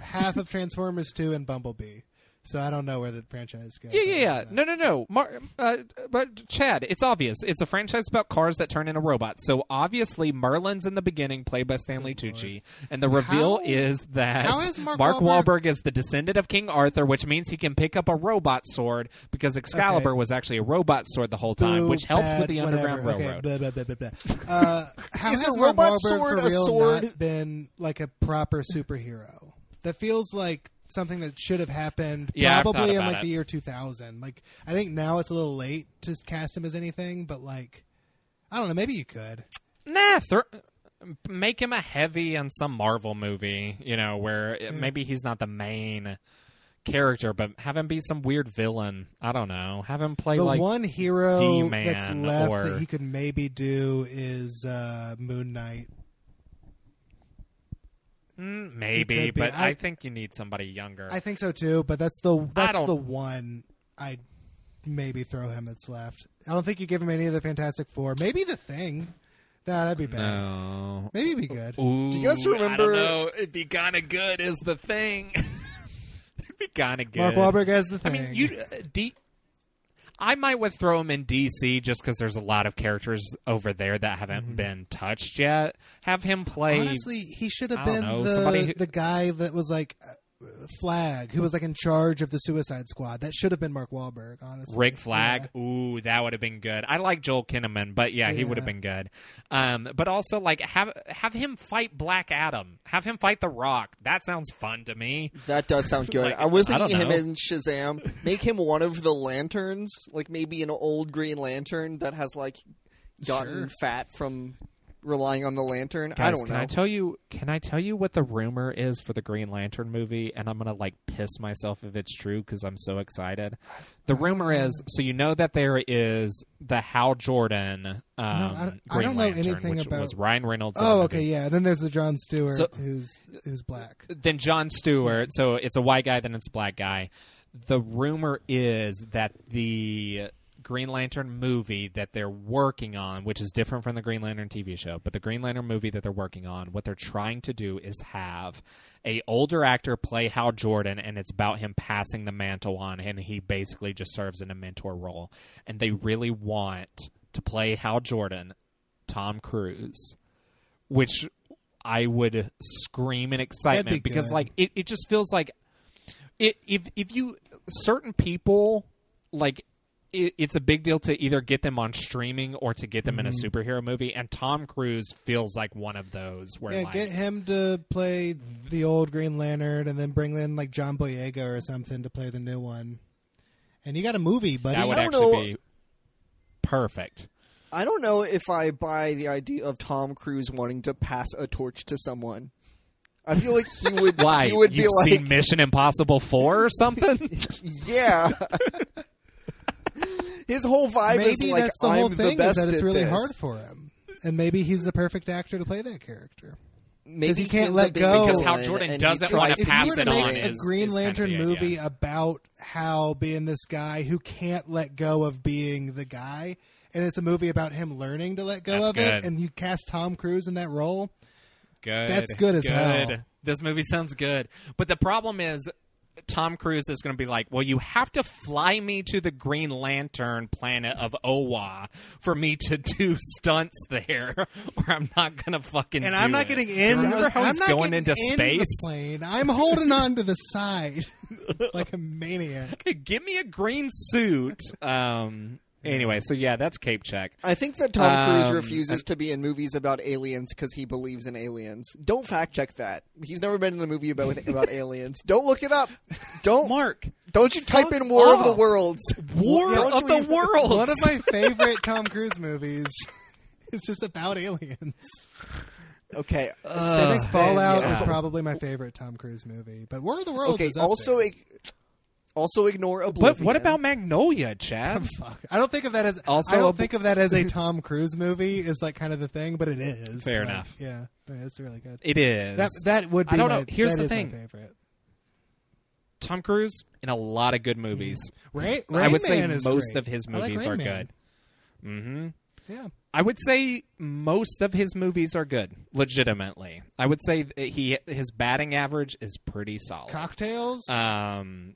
Half of Transformers two and Bumblebee. So I don't know where the franchise goes. yeah, yeah, yeah. No, no, no. Mar- uh, but Chad, it's obvious. It's a franchise about cars that turn into robots. So obviously, Merlin's in the beginning, played by Stanley Good Tucci, and the reveal How- is that how is Mark Wahlberg? Wahlberg- is the descendant of King Arthur, which means he can pick up a robot sword because Excalibur Okay. was actually a robot sword the whole time, Boo, which helped bad, with the Underground whatever. Railroad. Okay, blah, blah, blah, blah, blah. Uh, how Is has a Mark robot Wahlberg sword for a sword? not been like a proper superhero? That feels like something that should have happened Yeah, probably in like it. the year 2000. Like I think now it's a little late to cast him as anything, but like I don't know, maybe you could. Nah, thro- make him a heavy in some Marvel movie, you know, where Hmm. it- maybe he's not the main character, but have him be some weird villain. I don't know. Have him play the like one hero D-Man that's left or- that he could maybe do is uh, Moon Knight. Mm, maybe, but I, I- think you need somebody younger. I think so too, but that's the that's the one I maybe throw him that's left. I don't think you give him any of the Fantastic Four. Maybe the Thing. Nah, that'd be bad. no. Maybe it'd be good. Ooh, you guys I remember- don't know. It'd be kind of good is the thing. It'd be kind of good. Mark Wahlberg as the Thing. I mean, you uh, D. I might would throw him in DC just because there's a lot of characters over there that haven't mm-hmm. been touched yet. Have him play. honestly, he should have been know, the who- the guy that was like Flag, who was like in charge of the Suicide Squad. That should have been Mark Wahlberg. Honestly, Rick Flag. Yeah. Ooh, that would have been good. I like Joel Kinnaman, but yeah, he would have been good. Um, but also like have have him fight Black Adam. Have him fight The Rock. That sounds fun to me. That does sound good. Like, I was I thinking him in Shazam. Make him one of the lanterns, like maybe an old Green Lantern that has like gotten Sure. fat from relying on the lantern. I don't can know. I tell you? Can I tell you what the rumor is for the Green Lantern movie? And I'm gonna like piss myself if it's true because I'm so excited. The rumor is so you know that there is the Hal Jordan um, I don't- I don't know Lantern, anything which about- was Ryan Reynolds. in the Oh, movie. okay, yeah. Then there's the John Stewart So- who's who's black. Then John Stewart. So it's a white guy, then it's a black guy. The rumor is that the Green Lantern movie that they're working on, which is different from the Green Lantern TV show, but the Green Lantern movie that they're working on, what they're trying to do is have a older actor play Hal Jordan, and it's about him passing the mantle on, and he basically just serves in a mentor role. And they really want to play Hal Jordan, Tom Cruise, which I would scream in excitement be because, good. like, it, it just feels like it, if if you certain people like it, it's a big deal to either get them on streaming or to get them in a Mm-hmm. superhero movie and tom cruise feels like one of those where Yeah, like get him to play the old Green Lantern, and then bring in like John Boyega or something to play the new one. And you got a movie, buddy. that would I don't actually know- be perfect I don't know if I buy the idea of Tom Cruise wanting to pass a torch to someone. I feel like he would. why He would you've be like, seen mission impossible 4 or something yeah. His whole vibe is maybe like that's the I'm whole the thing best is that it's really this. hard for him, and maybe he's the perfect actor to play that character. Maybe he can't let go. Because Hal Jordan and doesn't tries wanna pass it on make a is- Green is kind of Lantern idea. movie about Hal being this guy who can't let go of being the guy, and it's a movie about him learning to let go That's of good. it, and you cast Tom Cruise in that role. Good. That's good as good. hell. This movie sounds good. But the problem is Tom Cruise is going to be like, well, you have to fly me to the Green Lantern planet of Oa for me to do stunts there, or I'm not going to fucking And I'm not it. getting in. Remember how I'm he's not going into in space? Plane. I'm holding on to the side like a maniac. Give me a green suit. Um. Anyway, so yeah, that's Cape Check. I think that Tom Cruise Um, refuses to be in movies about aliens because he believes in aliens. Don't fact check that. He's never been in a movie about about aliens. Don't look it up. Don't Mark, don't you type in War of the Worlds. War Don't of the even- World. One of my favorite Tom Cruise movies. It's just about aliens. Okay, I think Fallout yeah. is probably my favorite Tom Cruise movie, but War of the Worlds Okay, is up also there. Also ignore Oblivion. but what about Magnolia, Chad? Fuck. I don't think of that as Also I don't a- think of that as a Tom Cruise movie. Is like kind of the thing, but it is. Fair Like, enough. Yeah, it's really good. It is. That that would be. I don't my, know. Here's the thing. favorite. Tom Cruise in a lot of good movies. Rain, I would say Man is most great. of his I like movies are Man. good. hmm Yeah. I would say most of his movies are good. Legitimately, I would say he his batting average is pretty solid. Cocktails. Um, Mm.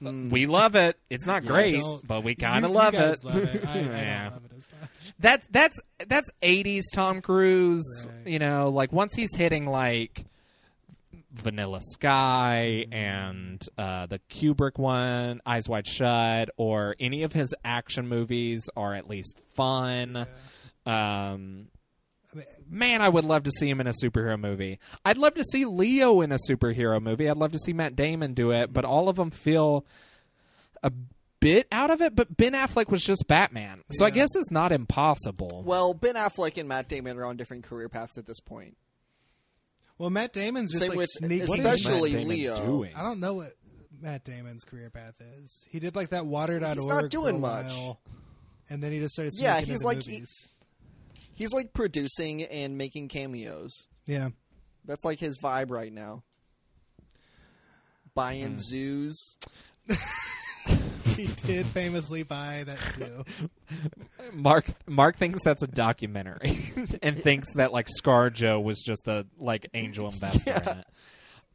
We love it. It's not great, don't- but we kind of love it. Love it. I, I Yeah. don't love it as much. That's that's that's eighties Tom Cruise. Right. You know, like once he's hitting like Vanilla Sky Mm-hmm. and uh, the Kubrick one, Eyes Wide Shut, or any of his action movies are at least fun. Um, man, I would love to see him in a superhero movie. I'd love to see Leo in a superhero movie. I'd love to see Matt Damon do it, but all of them feel a bit out of it. But Ben Affleck was just Batman, so I guess it's not impossible. Well, Ben Affleck and Matt Damon are on different career paths at this point. well, Matt Damon's just Same like with- sneaking. What is especially Matt Damon Leo. doing? I don't know what Matt Damon's career path is. He did like that water.org He's not doing much. while, and then he just started. Yeah, he's into like- he- movies. He's like producing and making cameos. yeah. That's like his vibe right now. Buying Hmm. zoos. he did famously buy that zoo. Mark Mark thinks that's a documentary and thinks that like Scar ScarJo was just a like angel investor in it.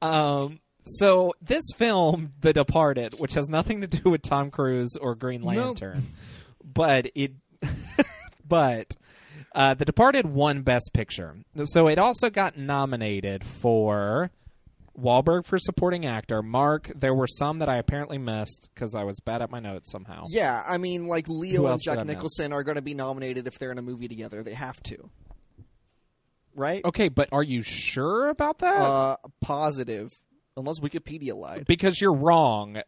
Um so this film, The Departed, which has nothing to do with Tom Cruise or Green Nope. Lantern, but it but uh, The Departed won Best Picture. So it also got nominated for Wahlberg for supporting actor. Mark, there were some that I apparently missed because I was bad at my notes somehow. Yeah, I mean, like Who Leo and else did I Jack miss? Nicholson are going to be nominated if they're in a movie together. They have to, right? Okay, but are you sure about that? Uh, positive, unless Wikipedia lied. because you're wrong.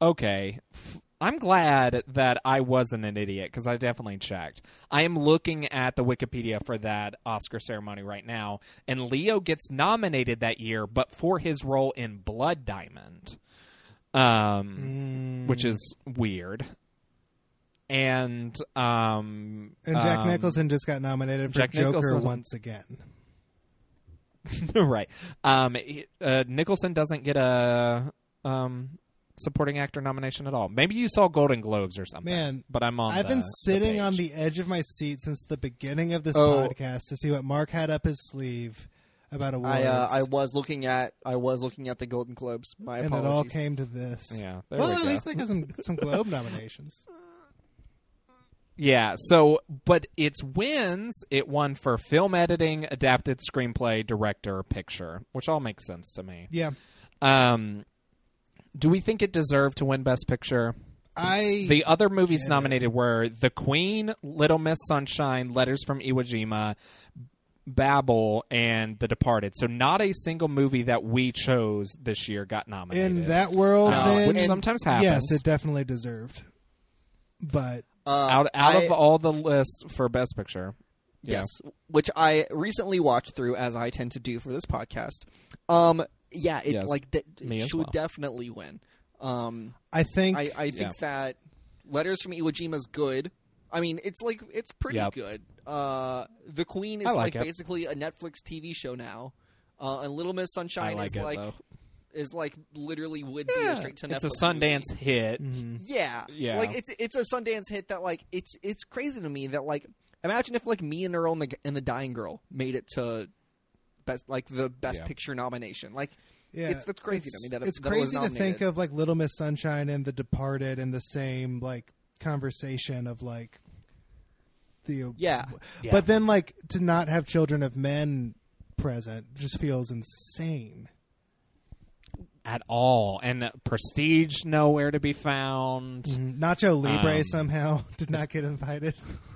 Okay. F- I'm glad that I wasn't an idiot because I definitely checked. I am looking at the Wikipedia for that Oscar ceremony right now, and Leo gets nominated that year, but for his role in Blood Diamond, um, which is weird. And um, And Jack um, Nicholson just got nominated for Jack Joker Nicholson- once again. right. Um, uh, Nicholson doesn't get a um, supporting actor nomination at all. Maybe you saw Golden Globes or something. Man, but I'm on. I've the- been the sitting on the edge of my seat since the beginning of this Oh. podcast to see what Mark had up his sleeve about awards. I uh, I was looking at I was looking at the Golden Globes. My and it all came to this. Yeah, there well, we at go. least they got some some Globe nominations. Yeah, so but its wins, it won for film editing, adapted screenplay, director, picture, which all makes sense to me. Yeah, Um do we think it deserved to win best picture? I The other movies get it. nominated were The Queen, Little Miss Sunshine, Letters from Iwo Jima, Babel, and The Departed. So not a single movie that we chose this year got nominated. in that world, Uh, then, which sometimes happens. Yes, it definitely deserved. But Uh, out out I- of all the list for best picture. Yeah. Yes, which I recently watched through, as I tend to do for this podcast. Um, yeah, it Yes, like de- me it as should well. definitely win. Um, I think I, I think that Letters from Iwo Jima is good. I mean, it's like it's pretty Yep. good. Uh, the Queen is I like like basically a Netflix TV show now, uh, and Little Miss Sunshine like is it, like though. is like literally would be a straight to Netflix. It's a Sundance movie. hit. mhm. Yeah, Yeah. Like it's it's a Sundance hit that like it's it's crazy to me that like imagine if like Me and Earl and the and the Dying Girl made it to best like the best Yeah. picture nomination. Like yeah, it's- that's crazy to me that it- it's that it was crazy to think of like Little Miss Sunshine and The Departed in the same like conversation of like the yeah, Yeah. But then, like, to not have Children of Men present just feels insane. at all. And Prestige nowhere to be found. Nacho Libre Um, somehow did not get invited.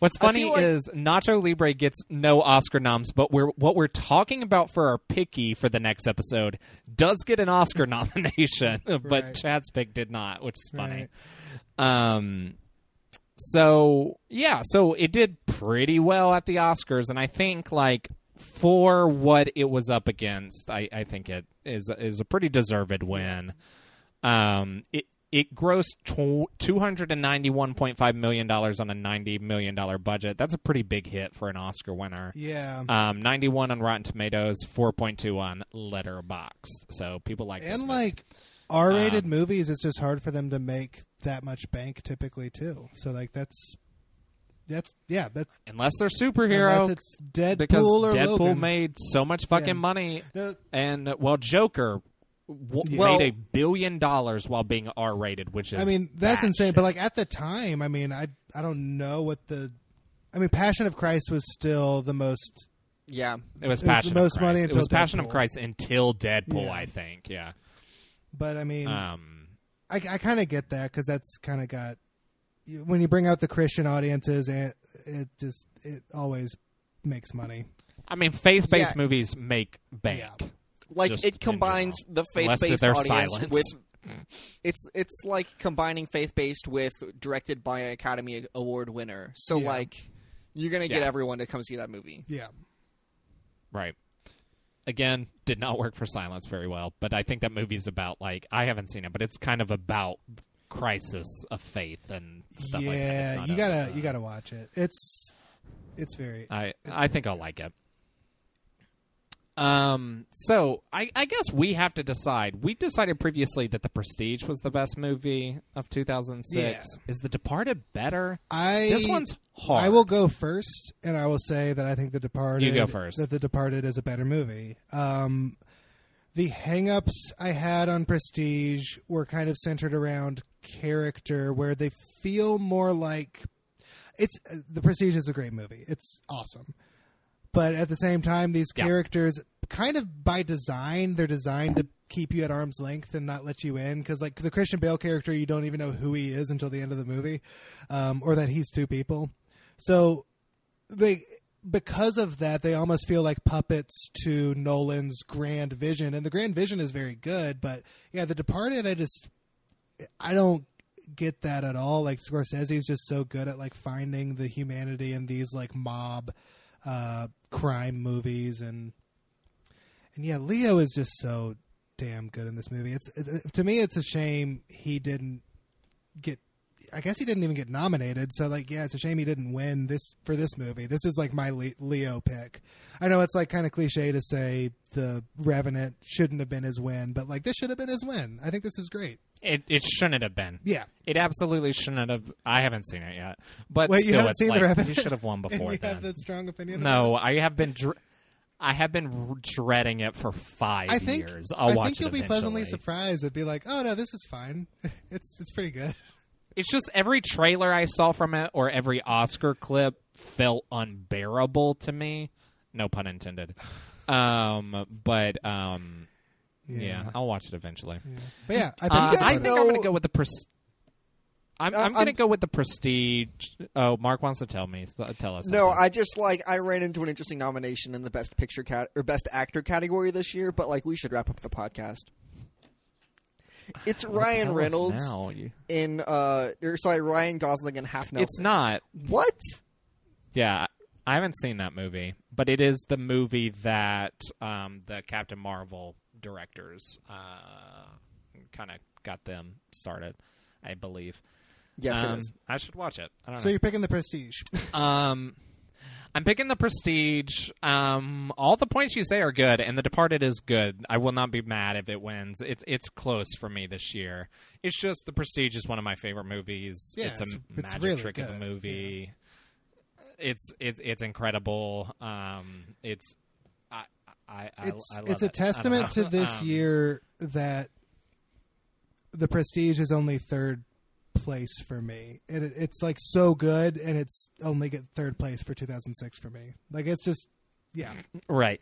What's funny like- is Nacho Libre gets no Oscar noms, but we're what we're talking about for our picky for the next episode does get an Oscar nomination, but Right. Chad's pick did not, which is funny. Right. Um, so yeah, so it did pretty well at the Oscars, and I think like for what it was up against, I, I think it is is a pretty deserved win. Um, it it grossed two hundred and ninety one point five million dollars on a ninety million dollar budget. That's a pretty big hit for an Oscar winner. Yeah. Um, ninety one on Rotten Tomatoes, four point two on Letterboxd. So people like and like R-rated Um, movies, it's just hard for them to make that much bank typically too. So like that's that's yeah, that unless they're superhero, unless it's Deadpool because Deadpool Logan. made so much fucking Yeah. money, No, and well, Joker w- Well- made a billion dollars while being R rated, which is I mean that's insane. shit. But like at the time, I mean, I I don't know what the I mean, Passion of Christ was still the most. yeah. it was it was Passion the most of Christ. money it until was Passion of Deadpool. Christ until Deadpool, Yeah. I think. Yeah. But I mean, Um, I, I kind of get that because that's kind of got when you bring out the Christian audiences, it, it just it always makes money. I mean, faith based Yeah. movies make bank. Yeah. Like Just it combines the faith-based audience silence. with it's it's like combining faith-based with directed by an Academy Award winner. So Yeah. like you're gonna get Yeah. everyone to come see that movie. Yeah, Right. Again, did not work for Silence very well, but I think that movie's about like I haven't seen it, but it's kind of about crisis of faith and stuff like that. It's yeah. not You a- gotta uh, you gotta watch it. It's it's very I I think I'll like it. Um. So I I guess we have to decide. We decided previously that The Prestige was the best movie of 2006. Yeah. Is The Departed better? I This one's hard. I will go first, and I will say that I think The Departed. You go first. That The Departed is a better movie. Um, the hangups I had on Prestige were kind of centered around character, where they feel more like it's The Prestige is a great movie. It's awesome, but at the same time, these Yeah. characters, kind of by design, they're designed to keep you at arm's length and not let you in because like the christian bale character you don't even know who he is until the end of the movie um, or that he's two people so they because of that they almost feel like puppets to nolan's grand vision and the grand vision is very good but yeah the departed i just I don't get that at all. Like Scorsese's just so good at like finding the humanity in these like mob uh crime movies and and yeah, Leo is just so damn good in this movie. It's it, to me it's a shame he didn't get I guess he didn't even get nominated. So like, yeah, it's a shame he didn't win this for this movie. This is like my Leo pick. I know it's like kind of cliche to say the Revenant shouldn't have been his win, but like this should have been his win. I think this is great. It it shouldn't have been. Yeah. It absolutely shouldn't have. I haven't seen it yet, but Wait, still, you haven't it's seen like the Revenant? you should have won before you then. have that strong opinion. no, I have been. Dr- I have been dreading it for five? I think years. I'll watch. I watch think you'll be pleasantly surprised. It'd be like, oh no, this is fine. it's it's pretty good. It's just every trailer I saw from it or every Oscar clip felt unbearable to me. No pun intended. Um, but um, yeah. I'll watch it eventually. But yeah, I think, Uh, guys I that's think know- I'm going to go with the pres- I'm, Uh, I'm going to I'm- go with the prestige. Oh, Mark wants to tell me. So tell us. No, something. I just like I ran into an interesting nomination in the best picture cat or best actor category this year, but like we should wrap up the podcast. It's Ryan Tell us Reynolds now. You- in uh or sorry, Ryan Gosling in Half Nelson. It's not. What? Yeah, I haven't seen that movie, but it is the movie that um, the Captain Marvel directors uh, kind of got them started, I believe. Yes, um, it is. I should watch it. I don't so know. you're picking the Prestige. Um, I'm picking the Prestige. Um, all the points you say are good, and The Departed is good. I will not be mad if it wins. It's it's close for me this year. It's just The Prestige is one of my favorite movies. Yeah, it's a it's- it's magic really trick of a good, movie. It's it's it's incredible. Um, it's I I I, it's I it's a it. Testament to this Um, year that the Prestige is only third place for me. It, it's like so good, and it's only get third place for 2006 for me. Like it's just yeah. Right.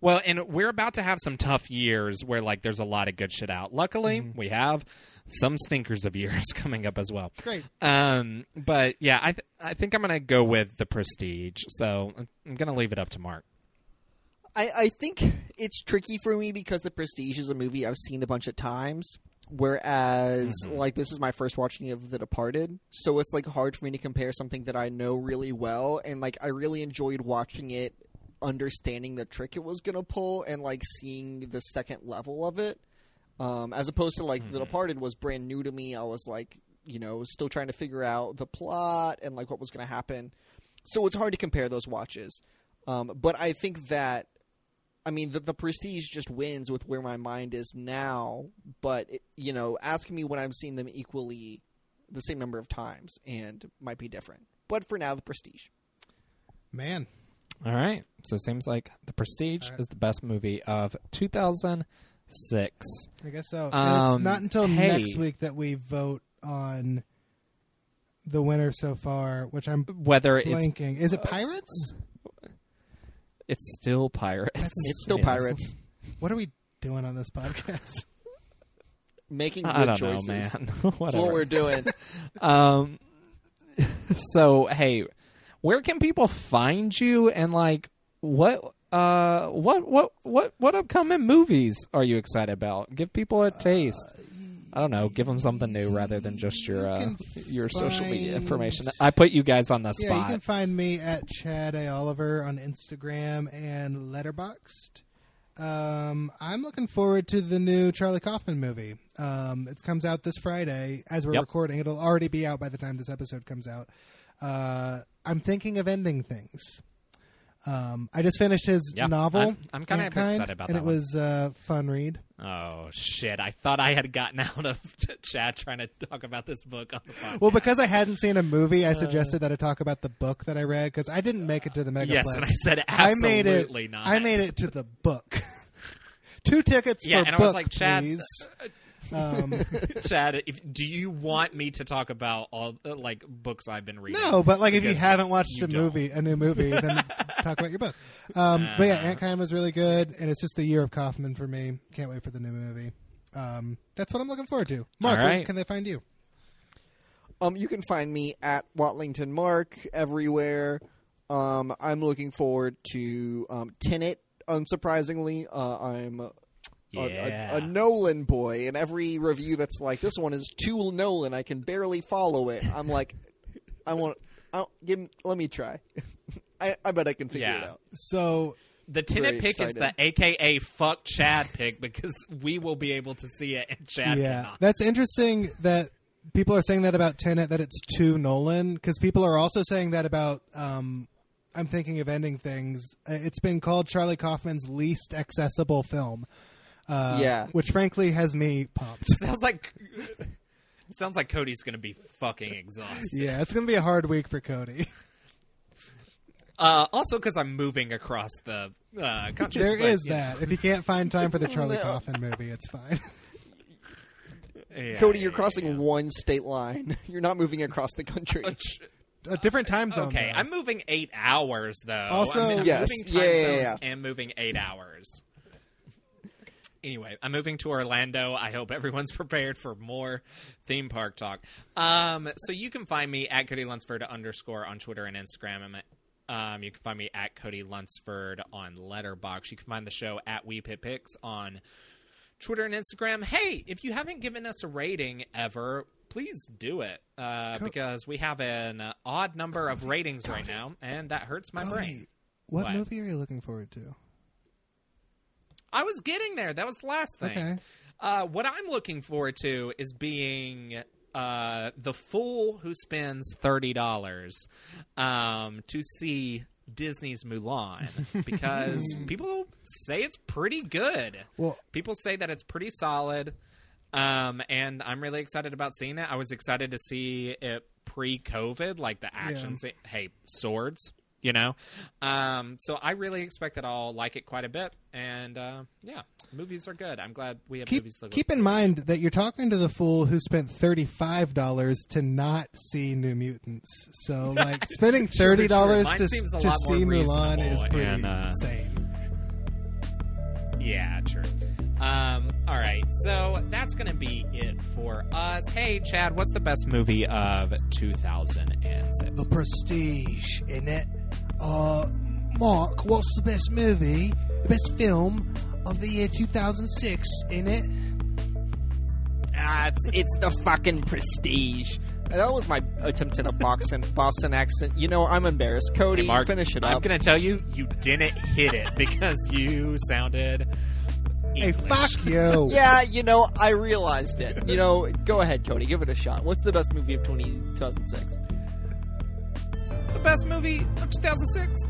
Well, and we're about to have some tough years where like there's a lot of good shit out. Luckily, Mm-hmm. we have some stinkers of years coming up as well. Great. Um, but yeah, I th- I think I'm gonna go with the Prestige. So I'm gonna leave it up to Mark. I, I think it's tricky for me because The Prestige is a movie I've seen a bunch of times. Whereas, like, this is my first watching of The Departed, so it's like hard for me to compare something that I know really well, and like I really enjoyed watching it, understanding the trick it was gonna pull, and like seeing the second level of it, um, as opposed to like The Departed was brand new to me. I was like, you know, still trying to figure out the plot and like what was gonna happen, so it's hard to compare those watches. Um, but I think that I mean, the, the prestige just wins with where my mind is now. But it, you know, ask me when I've seen them equally, the same number of times, and might be different. But for now, the prestige. Man, All right. So it seems like the Prestige All right. is the best movie of 2006. I guess so. Um, it's not until hey. next week that we vote on the winner so far, which I'm Whether it's blanking. Is it Pirates? it's still Pirates. It's still Yes. pirates What are we doing on this podcast? making good I don't choices. know, man. That's what we're doing. Um. So hey, where can people find you and like what uh what what what what upcoming movies are you excited about? Give people a taste. I don't know. Give them something new rather than just your uh, your social media information. I put you guys on the Yeah, you spot. can find me at Chad A. Oliver on Instagram and Letterboxd. Um, I'm looking forward to the new Charlie Kaufman movie. Um, it comes out this Friday as we're Yep. recording. It'll already be out by the time this episode comes out. Uh, I'm thinking of ending things. Um, I just finished his Yeah, novel. I'm- I'm kinda excited about and that it one. was a fun read. oh shit! I thought I had gotten out of chat trying to talk about this book on the. Well, because I hadn't seen a movie, I uh. suggested that I talk about the book that I read because I didn't make it to the Megaplex. yes, and I said I made it. not. I made it to the book. Two tickets Yeah, for and I book, was like, Chad, please. Uh, Um, Chad, if, do you want me to talk about all uh, like books I've been reading? no, but like if you haven't watched you a don't. movie, a new movie, then talk about your book. Um, but yeah, Ant was really good, and it's just the year of Kaufman for me. Can't wait for the new movie. Um, that's what I'm looking forward to. Mark, All where can they find you? Um, you can find me at Watlington Mark everywhere. Um, I'm looking forward to um, Tenet. Unsurprisingly, uh, I'm a, a- Yeah. a Nolan boy, and every review that's like, "This one is too Nolan. I can barely follow it." I'm like, I want. I'll, give. me- Let me try. I, I bet I can figure it out. So The Tenet Very pick is the. AKA fuck Chad pick because we will be able to see it and Chad yeah, cannot. that's interesting that people are saying that about Tenet that it's too Nolan because people are also saying that about. Um, I'm thinking of ending things. Uh, It's been called Charlie Kaufman's least accessible film. Uh, Yeah. which frankly has me pumped. sounds like it sounds like Cody's going to be fucking exhausted. yeah, it's gonna be a hard week for Cody. Uh, also, because I'm moving across the uh, country. There but, is you know, that. If you can't find time for the Charlie No. Kaufman movie, it's fine. yeah, Cody, yeah, you're yeah, crossing yeah. one state line. You're not moving across the country. Uh, ch- a different time zone. Okay, though. I'm moving eight hours though. Also- I'm, I'm Yes. moving time Yeah, yeah, zones yeah. and moving eight hours. Anyway, I'm moving to Orlando. I hope everyone's prepared for more theme park talk. Um, so you can find me at Cody Lunsford underscore on Twitter and Instagram. Um, you can find me at Cody Lunsford on Letterbox. You can find the show at We Pit Picks on Twitter and Instagram. Hey, if you haven't given us a rating ever, please do it uh, Co- because we have an uh, odd number of ratings right now, and that hurts my Cody, brain. what, What? movie are you looking forward to? I was getting there. That was the last thing. Okay. Uh, what I'm looking forward to is being uh, the fool who spends thirty dollars um, to see Disney's Mulan because people say it's pretty good. Well, People say that it's pretty solid, um, and I'm really excited about seeing it. I was excited to see it pre-COVID, like the action. scene. Hey, swords, you know. Um, so I really expect that I'll like it quite a bit, and uh, yeah, movies are good. I'm glad we have keep movies. Keep in mind that you're talking to the fool who spent thirty five dollars to not see New Mutants. So like spending thirty dollars true. Mine to, to see Mulan is pretty and, uh, insane. Yeah, true. Um, all right, so that's going to be it for us. Hey, Chad, what's the best movie of 2006? The Prestige in it. Uh, Mark, what's the best movie, the best film of the year 2006 in it? Ah, it's, it's the fucking prestige. That was my attempt at a Boston Boston accent. You know, I'm embarrassed. Cody, Hey, Mark, finish it up. I'm going to tell you, you didn't hit it because you sounded. English. Hey, fuck you. Yeah, you know, I realized it. You know, go ahead, Cody, give it a shot. What's the best movie of 20, 2006? The best movie of 2006?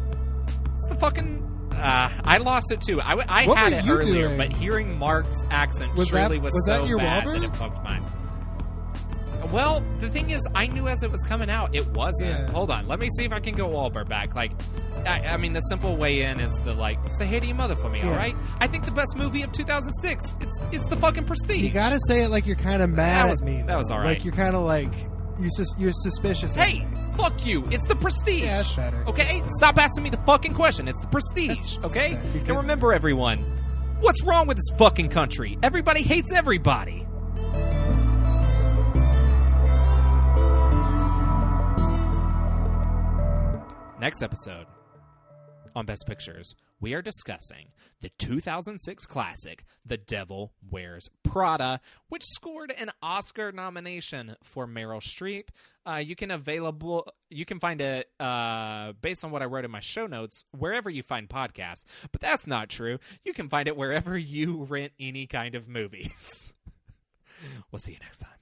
It's the fucking. Uh, I lost it too. I What had it earlier, doing? but hearing Mark's accent Was that- was, was so that your bad Wahlberg? that it fucked mine. Well, the thing is, I knew as it was coming out, it wasn't. Yeah. Hold on, let me see if I can go Wahlberg back. Like, I, I mean, the simple way in is the like, say hey to your mother for me, Yeah. all right? I think the best movie of 2006. It's it's the fucking Prestige. You gotta say it like you're kind of mad That was- at me. that was though. all right. Like you're kind of like you sus- you're suspicious. of Hey, me. Fuck you! It's the Prestige. Yeah, that's better. Okay, stop asking me the fucking question. It's the Prestige. That's- that's okay, better. And remember, everyone, what's wrong with this fucking country? Everybody hates everybody. Next episode on Best Pictures, we are discussing the 2006 classic The Devil Wears Prada, which scored an Oscar nomination for Meryl Streep. Uh, you can available you can find it uh, based on what I wrote in my show notes wherever you find podcasts, but that's not true. You can find it wherever you rent any kind of movies. we'll see you next time.